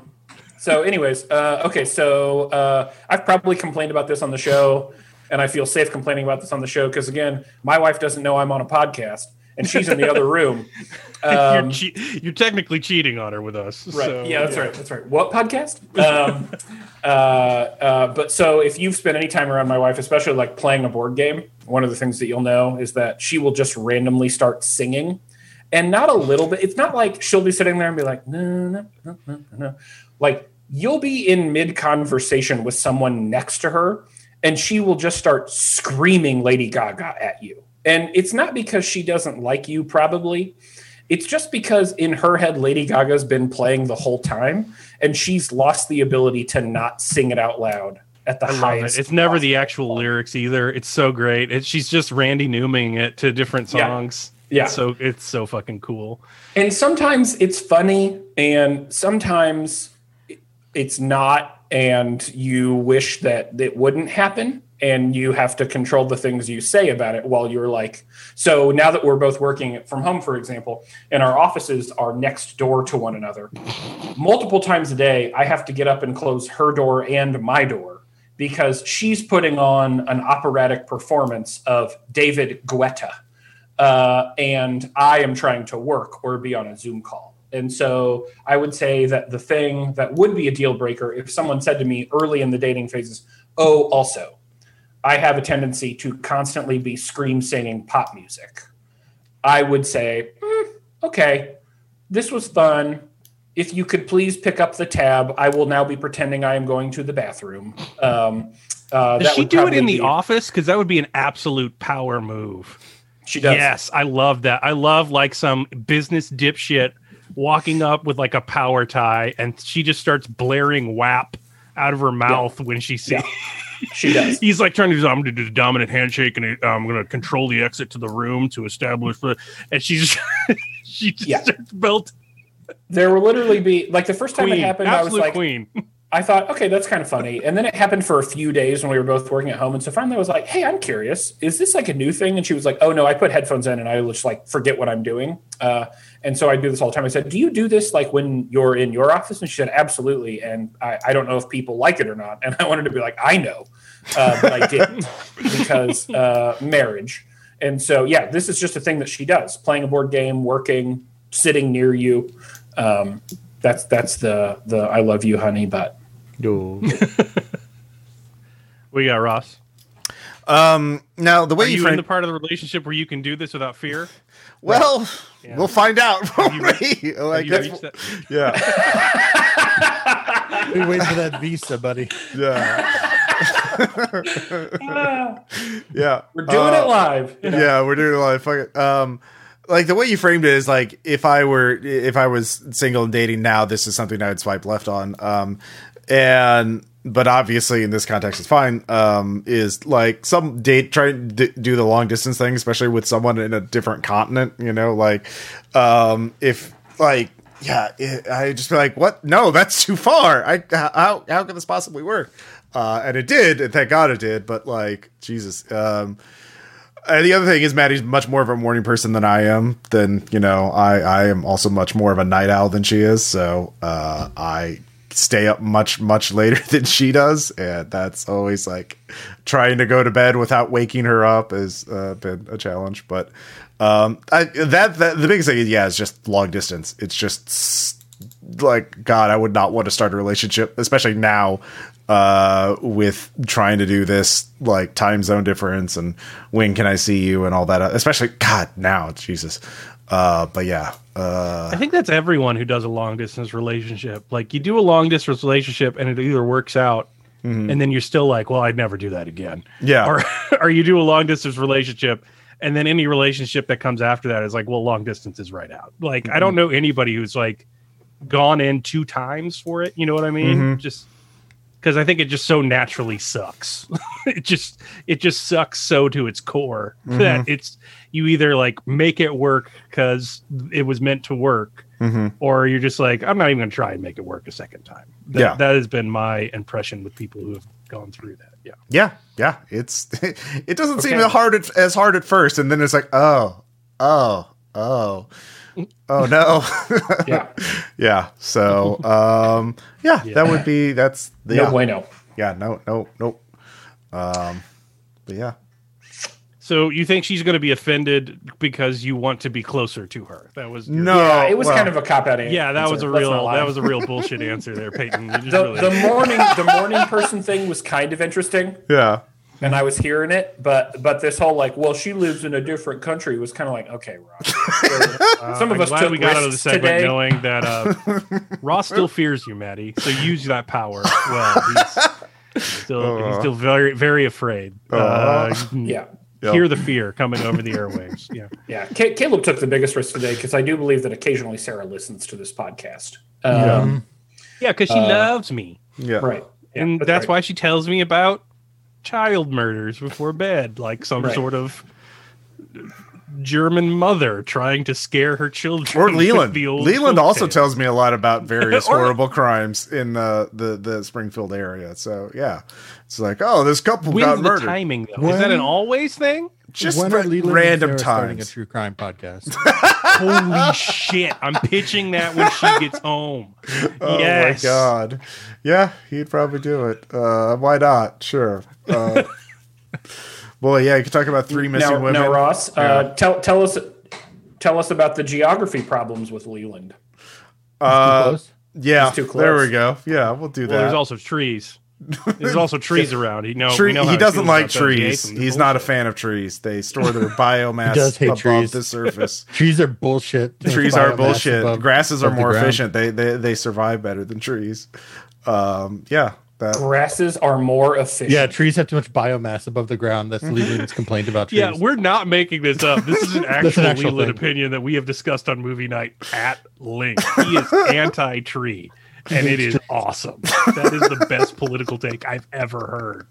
so, anyways, uh, okay. So uh, I've probably complained about this on the show, and I feel safe complaining about this on the show because, again, my wife doesn't know I'm on a podcast, and she's in the other room. Um, you're, che- you're technically cheating on her with us. Right. so- yeah, that's right. That's right. What podcast? Um, uh, uh, but so if you've spent any time around my wife, especially like playing a board game, one of the things that you'll know is that she will just randomly start singing. And not a little bit. It's not like she'll be sitting there and be like, no, no, no, no, no. Like you'll be in mid conversation with someone next to her, and she will just start screaming Lady Gaga at you. And it's not because she doesn't like you, probably. It's just because in her head, Lady Gaga's been playing the whole time, and she's lost the ability to not sing it out loud at the I highest. it. It's never the actual volume. lyrics either. It's so great. It, she's just Randy Newming it to different Yeah. songs. Yeah. It's so it's so fucking cool. And sometimes it's funny, and sometimes it's not, and you wish that it wouldn't happen. And you have to control the things you say about it while you're like. So now that we're both working from home, for example, and our offices are next door to one another, multiple times a day, I have to get up and close her door and my door because she's putting on an operatic performance of David Guetta uh, and I am trying to work or be on a Zoom call. And so I would say that the thing that would be a deal breaker if someone said to me early in the dating phases, oh, also, I have a tendency to constantly be scream singing pop music. I would say, "Hmm, okay, this was fun. If you could please pick up the tab, I will now be pretending I am going to the bathroom. Um, uh, Does she do it in the be- office? Because that would be an absolute power move. She does. Yes, I love that. I love like some business dipshit walking up with like a power tie, and she just starts blaring WAP out of her mouth when she sees. Yeah. She does. He's like trying to do. I'm going to do the dominant handshake, and uh, I'm going to control the exit to the room to establish the. And she's she just Yeah. starts belt There will literally be like the first time queen, it happened, I was like, queen. I thought, okay, that's kind of funny. And then it happened for a few days when we were both working at home. And so finally I was like, hey, I'm curious. Is this like a new thing? And she was like, oh, no, I put headphones in and I just like forget what I'm doing. Uh, and so I do this all the time. I said, do you do this like when you're in your office? And she said, absolutely. And I, I don't know if people like it or not. And I wanted to be like, I know. uh, but I didn't because uh, marriage. And so, yeah, this is just a thing that she does: playing a board game, working, sitting near you. Um, that's that's the the I love you, honey. But We got Ross. Um, now the way Are you, you in the part of the relationship where you can do this without fear? well, Yeah. we'll find out. won't you- we? Have like, you that's- reached that? yeah, We wait for that visa, buddy. yeah, yeah. we're doing Uh, it live. you know? yeah, we're doing it live. of fucking. Um, like the way you framed it is like if I were if I was single and dating now, this is something I would swipe left on. Um, and but obviously in this context, it's fine. Um, is like some date try to do the long distance thing, especially with someone in a different continent. You know, like um, if like yeah, it, I just be like, what? No, that's too far. I how how can this possibly work? Uh, and it did, and thank God it did. But like Jesus, um, uh, the other thing is Maddie's much more of a morning person than I am. Then you know, I I am also much more of a night owl than she is. So uh, I stay up much much later than she does, and that's always like trying to go to bed without waking her up has uh, been a challenge. But um, I, that that the biggest thing is yeah, is just long distance. It's just like God, I would not want to start a relationship, especially now uh with trying to do this like time zone difference and when can I see you and all that especially god now Jesus uh but yeah uh I think that's everyone who does a long distance relationship. Like you do a long distance relationship and it either works out and then you're still like, well, I'd never do that again. Yeah. Or or you do a long distance relationship and then any relationship that comes after that is like, well, long distance is right out. Like I don't know anybody who's like gone in two times for it. You know what I mean? Just because I think it just so naturally sucks. it just it just sucks so to its core that it's you either like make it work because it was meant to work, or you're just like I'm not even gonna try and make it work a second time. That, Yeah. that has been my impression with people who have gone through that. Yeah, yeah yeah it's it doesn't seem Okay. as hard at, as hard at first and then it's like oh oh oh oh no Yeah. yeah so um yeah, Yeah. that would be that's the No yeah bueno. yeah no no nope um but yeah So you think she's going to be offended because you want to be closer to her? That was your- no Yeah, it was well, kind of a cop out. Answer. Yeah, that was a real that was a real bullshit answer there, Peyton. The, really- the morning the morning person thing was kind of interesting yeah and I was hearing it, but but this whole like, well, she lives in a different country was kind of like, okay, Ross. Uh, Some of I'm us glad took we got out of the segment today. knowing that uh, Ross still fears you, Maddie. So use that power well. He's, he's still he's still very very afraid. Uh, you can yeah. hear the fear coming over the airwaves. Yeah, Yeah, Ca- Caleb took the biggest risk today because I do believe that occasionally Sarah listens to this podcast. Um, yeah, because she loves me, yeah Right. Yeah, and that's right. why she tells me about child murders before bed, like some Right. sort of German mother trying to scare her children. or Leland. the old Leland also tales. tells me a lot about various Or- horrible crimes in the, the the Springfield area. So yeah, it's like oh, this couple got When's the murdered. timing though? Is that an always thing? Just when ra- are Leland random Sarah starting a true crime podcast? Holy shit! I'm pitching that when she gets home. Oh yes. my god! Yeah, he'd probably do it. Uh, why not? Sure. Uh, boy, yeah, you could talk about three missing now, women. now Ross, Yeah. uh, tell tell us tell us about the geography problems with Leland. uh, Close? yeah, It's too there we go. Yeah, we'll do Well, there's also trees. There's also trees around. You know, we Tree, know he doesn't like about those. He hates trees. them. They're He's not a fan of trees. They store their biomass does hate above trees. the surface. Trees are bullshit. trees are bullshit. above- Grasses are more efficient. They, they they survive better than trees. Um, yeah, that Grasses are more efficient. Yeah, trees have too much biomass above the ground. That's mm-hmm. Leland's complaint about trees. Yeah, we're not making this up. This is an actual, an actual opinion that we have discussed on movie night at length. He is anti-tree, and it is awesome. That is the best political take I've ever heard.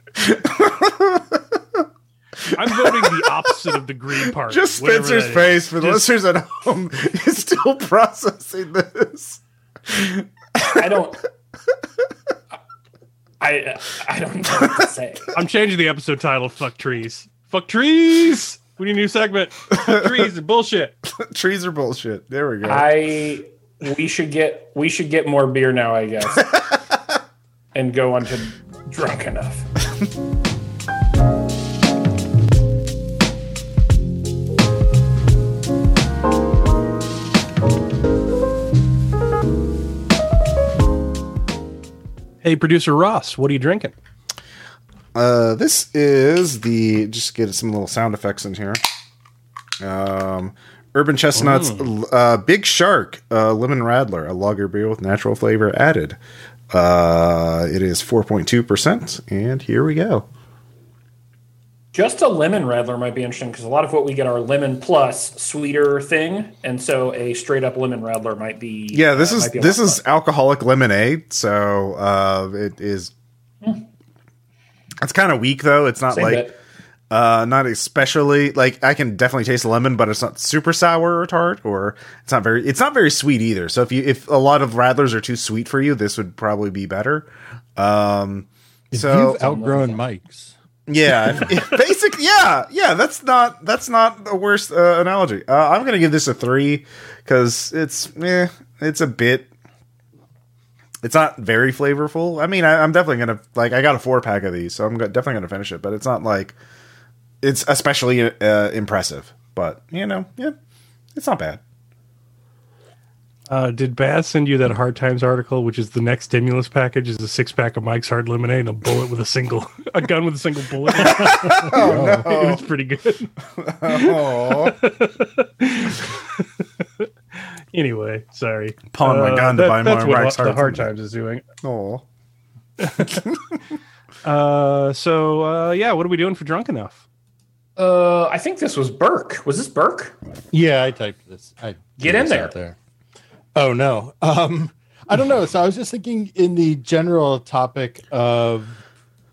I'm voting the opposite of the Green Party. just Spencer's that is. face for the Just- listeners at home is still processing this. I don't. I I don't know what to say. I'm changing the episode title. Fuck trees. Fuck trees. We need a new segment. Fuck trees is bullshit. trees are bullshit. There we go. I we should get we should get more beer now, I guess, and go on to drunk enough. Hey, producer Ross, what are you drinking? Uh, this is the just get some little sound effects in here. Um, Urban Chestnuts, uh, Big Shark, uh, Lemon Radler, a lager beer with natural flavor added. Uh, it is 4.2%, and here we go. Just a lemon radler might be interesting because a lot of what we get are lemon plus sweeter thing, and so a straight up lemon radler might be. Yeah, this uh, is might be a this is fun. alcoholic lemonade, so uh, it is. It's kind of weak though. It's not Same like bit. uh, not especially like I can definitely taste the lemon, but it's not super sour or tart, or it's not very it's not very sweet either. So if you if a lot of radlers are too sweet for you, this would probably be better. Um, If so you've outgrown Mike's. Yeah, if, if basic. Yeah, yeah. That's not that's not the worst uh, analogy. Uh, I'm gonna give this a three because it's eh, it's a bit. It's not very flavorful. I mean, I, I'm definitely gonna like. I got a four pack of these, so I'm go- definitely gonna finish it. But it's not like it's especially uh, impressive. But you know, yeah, it's not bad. Uh, did Baz send you that Hard Times article, which is the next stimulus package? Is a six pack of Mike's Hard Lemonade and a bullet with a single, a gun with a single bullet. Oh no! it was pretty good. oh, Anyway, sorry. Pawn my gun to buy that's more what Mike's the Hard Hard Times is doing. oh. Uh, so uh, yeah, what are we doing for drunk enough? Uh, I think this was Birk. Was this Birk? Yeah, I typed this. I Get in there. there. Oh no. Um, I don't know. So I was just thinking in the general topic of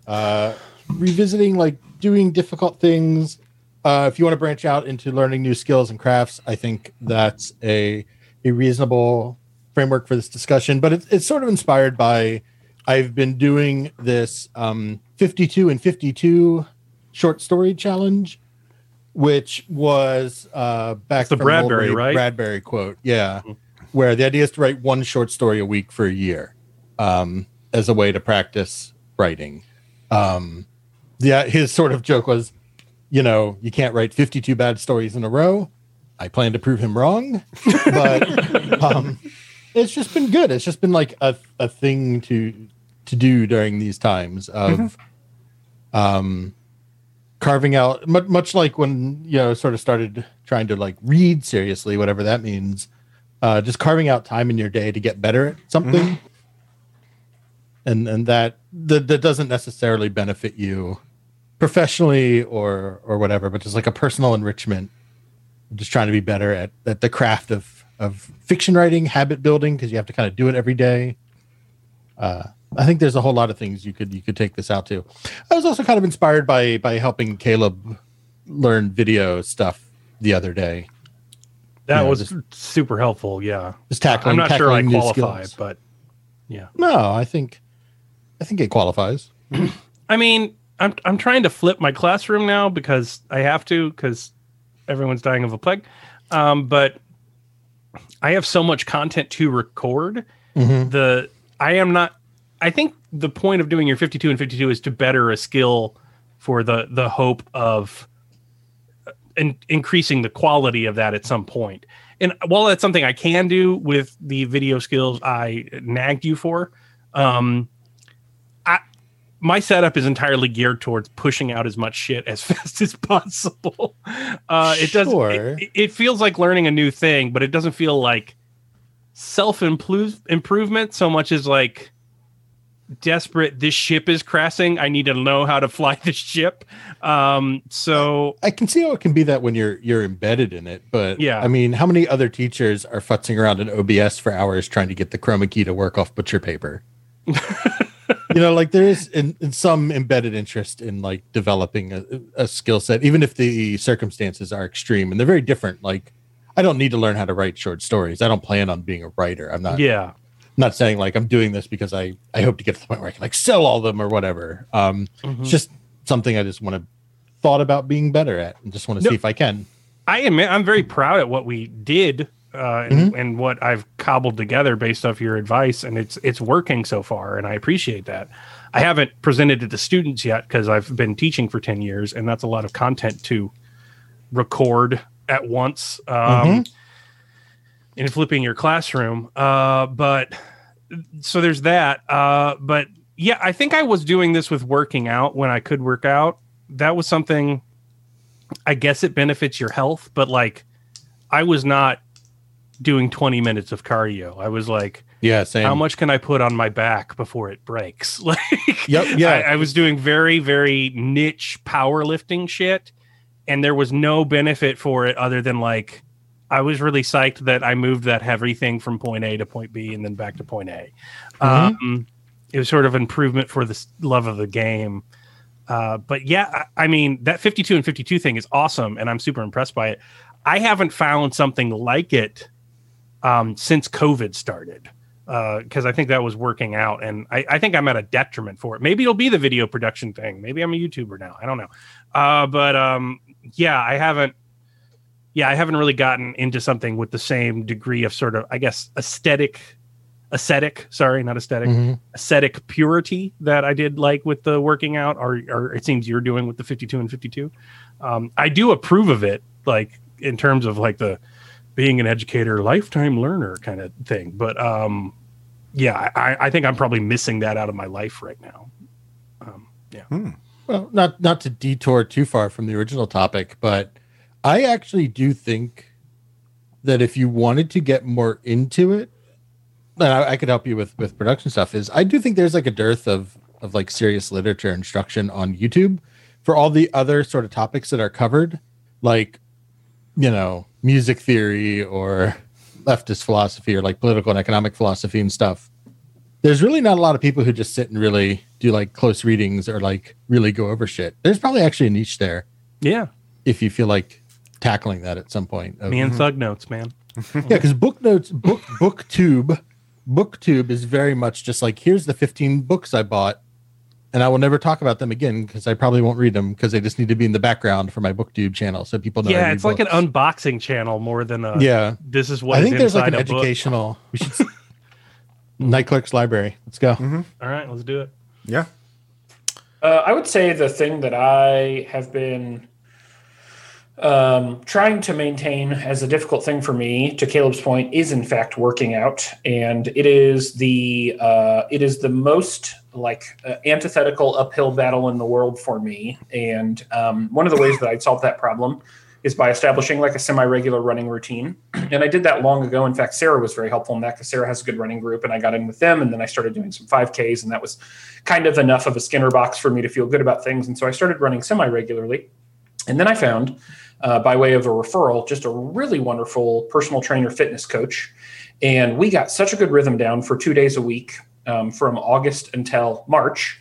uh, revisiting, like doing difficult things. Uh, if you want to branch out into learning new skills and crafts, I think that's a a reasonable framework for this discussion. But it's it's sort of inspired by I've been doing this um, 52 and 52 short story challenge, which was uh, back the from Bradbury, right? Bradbury quote, yeah, where the idea is to write one short story a week for a year um, as a way to practice writing. Um, yeah, his sort of joke was, you know, you can't write 52 bad stories in a row. I plan to prove him wrong, but um, it's just been good. It's just been like a, a thing to to do during these times of um, carving out much, much like when you know sort of started trying to like read seriously, whatever that means. Uh, just carving out time in your day to get better at something, and and that, that that doesn't necessarily benefit you professionally or or whatever, but just like a personal enrichment. Just trying to be better at, at the craft of of fiction writing, habit building, because you have to kind of do it every day. Uh, I think there's a whole lot of things you could you could take this out to. I was also kind of inspired by by helping Caleb learn video stuff the other day. That Yeah, was just- super helpful. Yeah, Just tackling. I'm not sure I qualify, but yeah. no, I think I think it qualifies. I mean, I'm I'm trying to flip my classroom now because I have to because everyone's dying of a plague. Um, but I have so much content to record. Mhm. The I am not. I think the point of doing your 52 and 52 is to better a skill for the the hope of in, increasing the quality of that at some point. And while that's something I can do with the video skills I nagged you for, um, I my setup is entirely geared towards pushing out as much shit as fast as possible. Uh, it does. Sure. It, it feels like learning a new thing, but it doesn't feel like self improvement so much as like desperate. This ship is crashing. I need to know how to fly this ship. Um, so I can see how it can be that when you're you're embedded in it, but Yeah. I mean, how many other teachers are futzing around in OBS for hours trying to get the chroma key to work off butcher paper? you know, like there is in, in some embedded interest in like developing a, a skill set, even if the circumstances are extreme and they're very different. Like, I don't need to learn how to write short stories. I don't plan on being a writer. I'm not yeah, not saying like I'm doing this because I I hope to get to the point where I can like sell all of them or whatever. Um, it's just something I just want to thought about being better at and just want to No. see if I can. I admit I'm very proud at what we did uh, and, and what I've cobbled together based off your advice, and it's it's working so far, and I appreciate that. I haven't presented it to students yet because I've been teaching for ten years, and that's a lot of content to record at once. Um, In flipping your classroom, uh, but so there's that. Uh, but yeah, I think I was doing this with working out when I could work out. That was something. I guess it benefits your health, but like, I was not doing 20 minutes of cardio. I was like, Yeah, same. how much can I put on my back before it breaks? Like, Yep, yeah. I, I was doing very, very niche powerlifting shit, and there was no benefit for it other than like, I was really psyched that I moved that heavy thing from point A to point B and then back to point A. Um, it was sort of improvement for the love of the game. Uh, but yeah, I, I mean that 52 and 52 thing is awesome, and I'm super impressed by it. I haven't found something like it um, since COVID started because I think that was working out, and I, I think I'm at a detriment for it. Maybe it'll be the video production thing. Maybe I'm a YouTuber now. I don't know. Uh, but um, yeah, I haven't. Yeah, I haven't really gotten into something with the same degree of sort of, I guess, aesthetic, ascetic. Sorry, not aesthetic, Mhm. ascetic purity that I did like with the working out, or, or it seems you're doing with the 52 and 52. Um, I do approve of it, like in terms of like the being an educator, lifetime learner kind of thing. But um, yeah, I, I think I'm probably missing that out of my life right now. Um, yeah. Well, not not to detour too far from the original topic, but I actually do think that if you wanted to get more into it, and I, I could help you with with production stuff. Is I do think there's like a dearth of of like serious literature instruction on YouTube for all the other sort of topics that are covered, like you know music theory or leftist philosophy or like political and economic philosophy and stuff there's really not a lot of people who just sit and really do like close readings or like really go over shit. There's probably actually a niche there Yeah. if you feel like tackling that at some point. Of- Me and Thug Notes, man. yeah, because book notes, book booktube, booktube is very much just like here's the 15 books I bought, and I will never talk about them again because I probably won't read them because they just need to be in the background for my booktube channel so people know. I Yeah, read it's like an unboxing channel more than a. yeah. This is what I is think there's like an inside a book. educational. We should. Night Clerk's Library. Let's go. All right, let's do it. Yeah. Uh, I would say the thing that I have been um, trying to maintain as a difficult thing for me, to Caleb's point, is in fact working out, and it is the uh, it is the most like uh, antithetical uphill battle in the world for me. And um, one of the ways that I'd solve that problem is by establishing like a semi-regular running routine. And I did that long ago. In fact, Sarah was very helpful in that because Sarah has a good running group, and I got in with them, and then I started doing some 5Ks, and that was kind of enough of a Skinner box for me to feel good about things. And so I started running semi-regularly. And then I found, uh, by way of a referral, just a really wonderful personal trainer fitness coach. And we got such a good rhythm down for two days a week um, from August until March.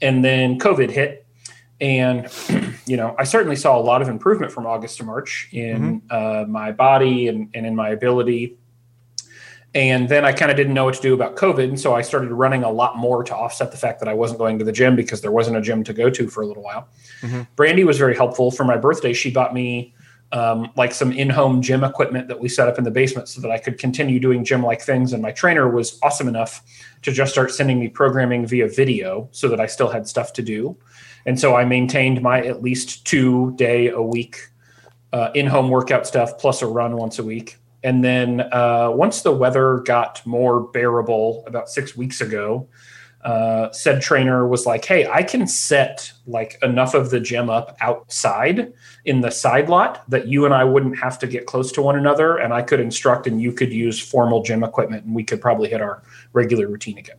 And then COVID hit. And, you know, I certainly saw a lot of improvement from August to March in uh, my body and, and in my ability and then I kind of didn't know what to do about COVID. And so I started running a lot more to offset the fact that I wasn't going to the gym because there wasn't a gym to go to for a little while. Brandy was very helpful. For my birthday, she bought me um, like some in home gym equipment that we set up in the basement so that I could continue doing gym like things. And my trainer was awesome enough to just start sending me programming via video so that I still had stuff to do. And so I maintained my at least two day a week uh, in home workout stuff plus a run once a week. And then uh, once the weather got more bearable about six weeks ago, uh, said trainer was like, "Hey, I can set like enough of the gym up outside in the side lot that you and I wouldn't have to get close to one another, and I could instruct, and you could use formal gym equipment, and we could probably hit our regular routine again."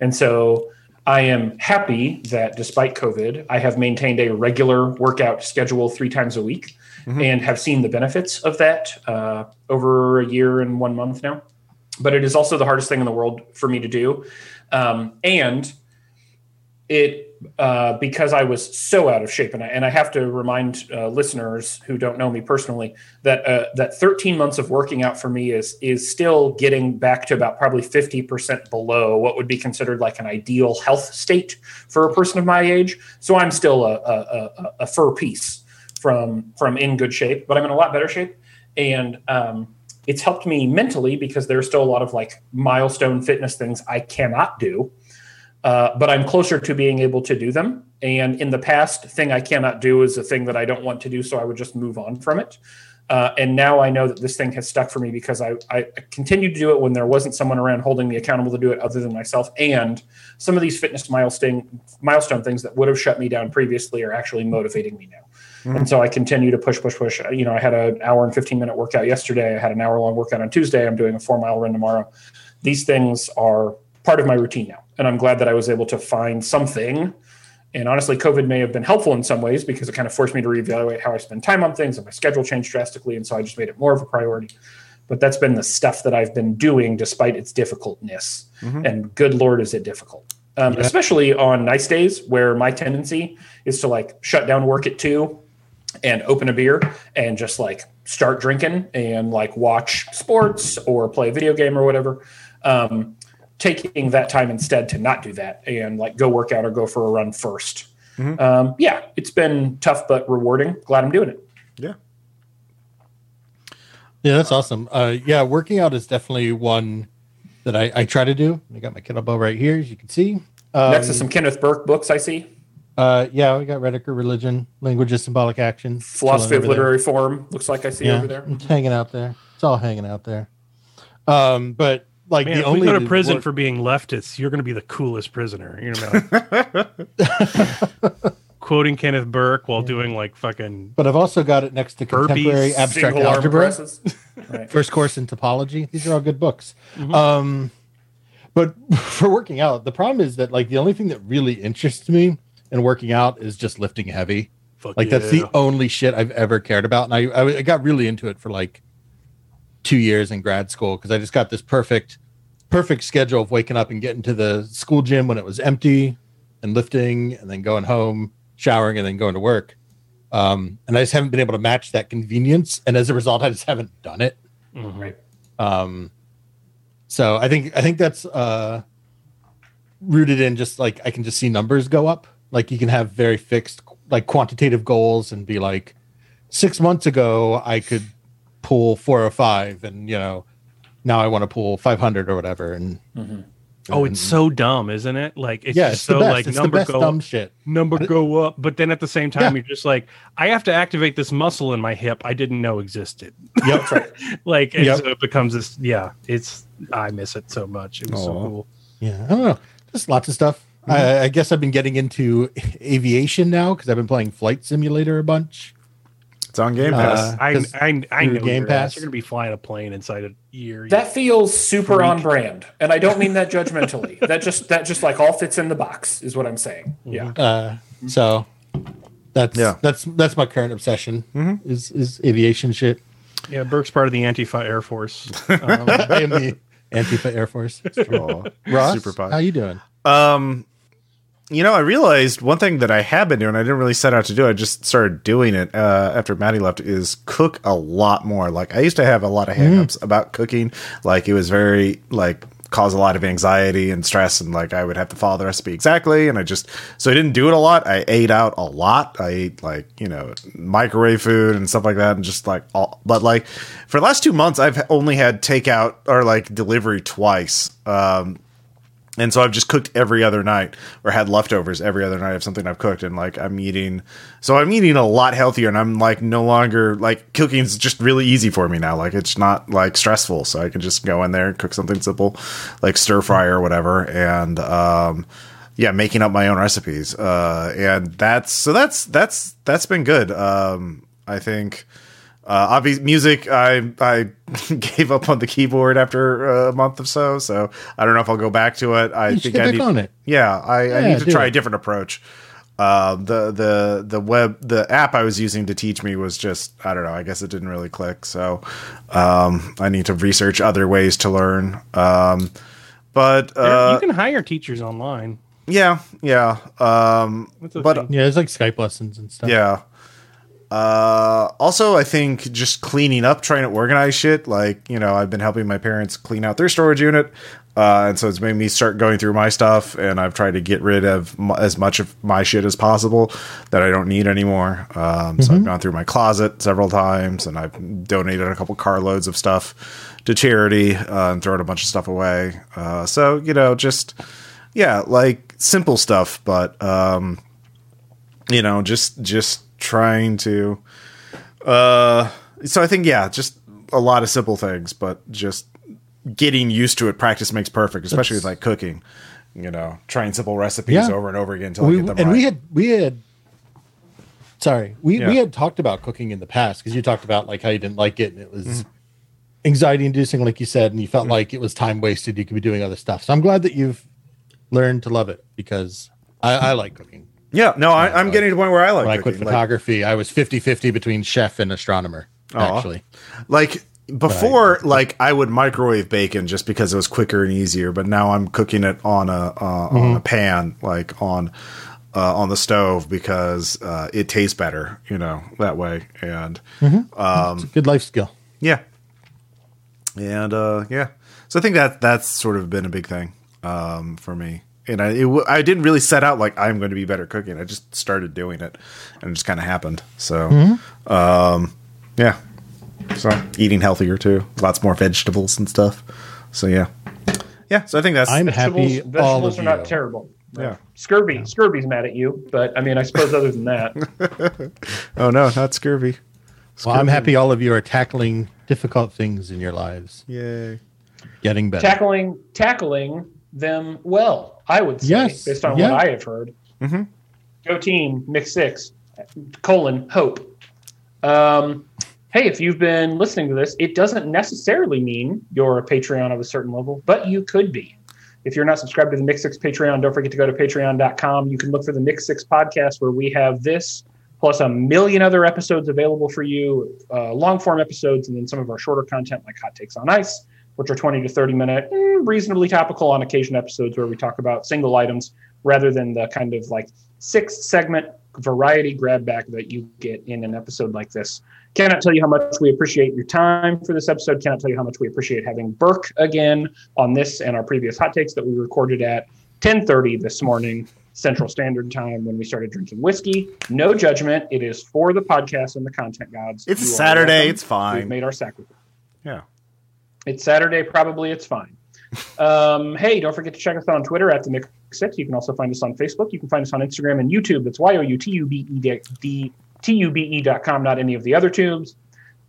And so I am happy that despite COVID, I have maintained a regular workout schedule three times a week and have seen the benefits of that uh, over a year and one month now. But it is also the hardest thing in the world for me to do. Um, and it, uh, because I was so out of shape, and I, and I have to remind uh, listeners who don't know me personally that uh, that 13 months of working out for me is is still getting back to about probably 50 percent below what would be considered like an ideal health state for a person of my age. So I'm still a, a, a, a fur piece from from in good shape, but I'm in a lot better shape, and um, it's helped me mentally because there's still a lot of like milestone fitness things I cannot do, uh, but I'm closer to being able to do them. And in the past, thing I cannot do is a thing that I don't want to do, so I would just move on from it. Uh, and now I know that this thing has stuck for me because I, I continued to do it when there wasn't someone around holding me accountable to do it other than myself. And some of these fitness milestone milestone things that would have shut me down previously are actually motivating me now. Mm-hmm. And so I continue to push, push, push. You know, I had an hour and 15 minute workout yesterday. I had an hour long workout on Tuesday. I'm doing a four mile run tomorrow. These things are part of my routine now. And I'm glad that I was able to find something and honestly, COVID may have been helpful in some ways because it kind of forced me to reevaluate how I spend time on things and my schedule changed drastically. And so I just made it more of a priority. But that's been the stuff that I've been doing despite its difficultness. Mm-hmm. And good Lord, is it difficult. Um, yeah. Especially on nice days where my tendency is to like shut down work at two and open a beer and just like start drinking and like watch sports or play a video game or whatever. Um, taking that time instead to not do that and like go work out or go for a run 1st mm-hmm. um, yeah, it's been tough but rewarding. Glad I'm doing it. Yeah. Yeah, that's awesome. Uh, yeah, working out is definitely one that I, I try to do. I got my kettlebell right here, as you can see. Um, Next to some Kenneth Burke books, I see. Uh, yeah, we got Rhetoric Religion, Language of Symbolic Action, Philosophy of Literary there. Form. Looks like I see yeah, over there. It's hanging out there. It's all hanging out there. Um, but like Man, the if only we go to prison work... for being leftists, you're going to be the coolest prisoner. You know, going to like, quoting Kenneth Burke while yeah. doing like fucking. But I've also got it next to contemporary burpees, abstract algebra, right. first course in topology. These are all good books. Mm-hmm. Um, but for working out, the problem is that like the only thing that really interests me in working out is just lifting heavy. Fuck like yeah. that's the only shit I've ever cared about, and I I got really into it for like two years in grad school because I just got this perfect, perfect schedule of waking up and getting to the school gym when it was empty and lifting and then going home, showering, and then going to work. Um, and I just haven't been able to match that convenience. And as a result, I just haven't done it. Mm-hmm. Right. Um, so I think I think that's uh, rooted in just like I can just see numbers go up. Like you can have very fixed like quantitative goals and be like, six months ago I could pull four or five, and you know now i want to pull 500 or whatever and mm-hmm. Oh, it's so dumb, isn't it? Like it's yeah, just it's so like it's number go dumb shit. Number go up, but then at the same time, yeah. you're just like, I have to activate this muscle in my hip I didn't know existed. Yep, right. like yep. so it becomes this. Yeah, it's I miss it so much. It was Aww. so cool. Yeah, I don't know. Just lots of stuff. Mm-hmm. I, I, guess I've been getting into aviation now because I've been playing Flight Simulator a bunch. It's on Game Pass. Uh, I I, I know Game Pass. You're going to be flying a plane inside a year. That feels super freak. on brand, and I don't mean that judgmentally. that just that just like all fits in the box is what I'm saying. Mm-hmm. Yeah. Uh, so that's yeah. that's that's my current obsession mm-hmm. is is aviation shit. Yeah, Birk's part of the Antifa Air Force. Um, I am the Antifa Air Force. Ross, Super how you doing? Um, you know, I realized one thing that I have been doing, I didn't really set out to do, I just started doing it uh, after Maddie left, is cook a lot more. Like, I used to have a lot of hangups mm. about cooking. Like, it was very, like, cause a lot of anxiety and stress and like I would have to follow the recipe exactly and I just so I didn't do it a lot. I ate out a lot. I ate like, you know, microwave food and stuff like that and just like all but like for the last 2 months I've only had takeout or like delivery twice. Um and so I've just cooked every other night or had leftovers every other night of something I've cooked and like I'm eating so I'm eating a lot healthier and I'm like no longer like cooking's just really easy for me now like it's not like stressful so I can just go in there and cook something simple like stir fry or whatever and um yeah making up my own recipes uh and that's so that's that's that's been good. Um I think uh, obvious music, I I gave up on the keyboard after a month or so, so I don't know if I'll go back to it. I you think I need, on it. Yeah, I, yeah, I need to try it. a different approach. Uh, the the the web the app I was using to teach me was just I don't know. I guess it didn't really click. So um, I need to research other ways to learn. Um, but uh, you can hire teachers online. Yeah, yeah. Um, but yeah, it's like Skype lessons and stuff. Yeah. Uh, also, I think just cleaning up, trying to organize shit. Like, you know, I've been helping my parents clean out their storage unit. Uh, and so it's made me start going through my stuff, and I've tried to get rid of m- as much of my shit as possible that I don't need anymore. Um, mm-hmm. So I've mm-hmm. gone through my closet several times, and I've donated a couple carloads of stuff to charity uh, and thrown a bunch of stuff away. Uh, so you know, just yeah, like simple stuff, but um, you know, just just trying to uh so I think yeah, just a lot of simple things, but just getting used to it. Practice makes perfect, especially with like cooking. You know, trying simple recipes Yeah. over and over again until we, I get them and right. we had we had sorry we, Yeah. we had talked about cooking in the past because you talked about like how you didn't like it and it was Mm-hmm. anxiety inducing like you said and you felt like it was time wasted you could be doing other stuff so i'm glad that you've learned to love it because i, I like cooking yeah, no, I, I'm getting to the point where I like i quit cooking. Like- photography i was 50-50 between chef and astronomer actually Like before, like I would microwave bacon just because it was quicker and easier. But now I'm cooking it on a uh, on a pan, like on uh, on the stove because uh, it tastes better, you know, that way. And um, good life skill yeah, and uh, yeah. So I think that that's sort of been a big thing um, for me. And I it, w- I didn't really set out like I'm going to be better cooking. I just started doing it, and it just kind of happened. So, um, yeah. So eating healthier too, lots more vegetables and stuff. So yeah, yeah. So I think that's i'm Vegetables, happy all vegetables of are you not terrible. yeah. Scurvy, scurvy's mad at you, but I mean, I suppose other than that, Oh no, not scurvy. well i'm happy all of you are tackling difficult things in your lives Yay. getting better tackling tackling them well. I would say, Yes, based on yeah. what I have heard. Go team, mixed six, colon hope. Um, hey, if you've been listening to this, it doesn't necessarily mean you're a Patreon of a certain level, but you could be. If you're not subscribed to the Mixed Six Patreon, don't forget to go to patreon.com. You can look for the Mixed Six podcast where we have this plus a million other episodes available for you, uh, long form episodes, and then some of our shorter content like Hot Takes on Ice, which are 20 to 30 minute, mm, reasonably topical on occasion episodes where we talk about single items rather than the kind of like six segment variety grab back that you get in an episode like this. Cannot tell you how much we appreciate your time for this episode. Cannot tell you how much we appreciate having Birk again on this and our previous hot takes that we recorded at 10:30 this morning Central Standard Time when we started drinking whiskey. No judgment. It is for the podcast and the content gods. It's Saturday. welcome. It's fine. We've made our sacrifice. Yeah. It's Saturday. Probably it's fine. Um, hey, don't forget to check us out on Twitter at the Mixed Six. You can also find us on Facebook. You can find us on Instagram and YouTube. That's y o u t u b e d t u b e dot com. Not any of the other tubes.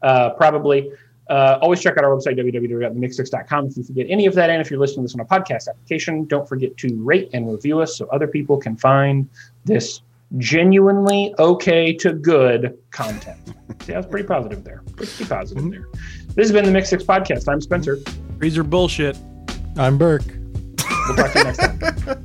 Uh, probably. Uh, always check out our website www.themix6.com if you forget any of that. And if you're listening to this on a podcast application, don't forget to rate and review us so other people can find this genuinely okay to good content. See, I was pretty positive there. Pretty positive there. This has been the Mixed Six podcast. I'm Spencer. Freezer bullshit. i'm Birk We'll talk to you next time.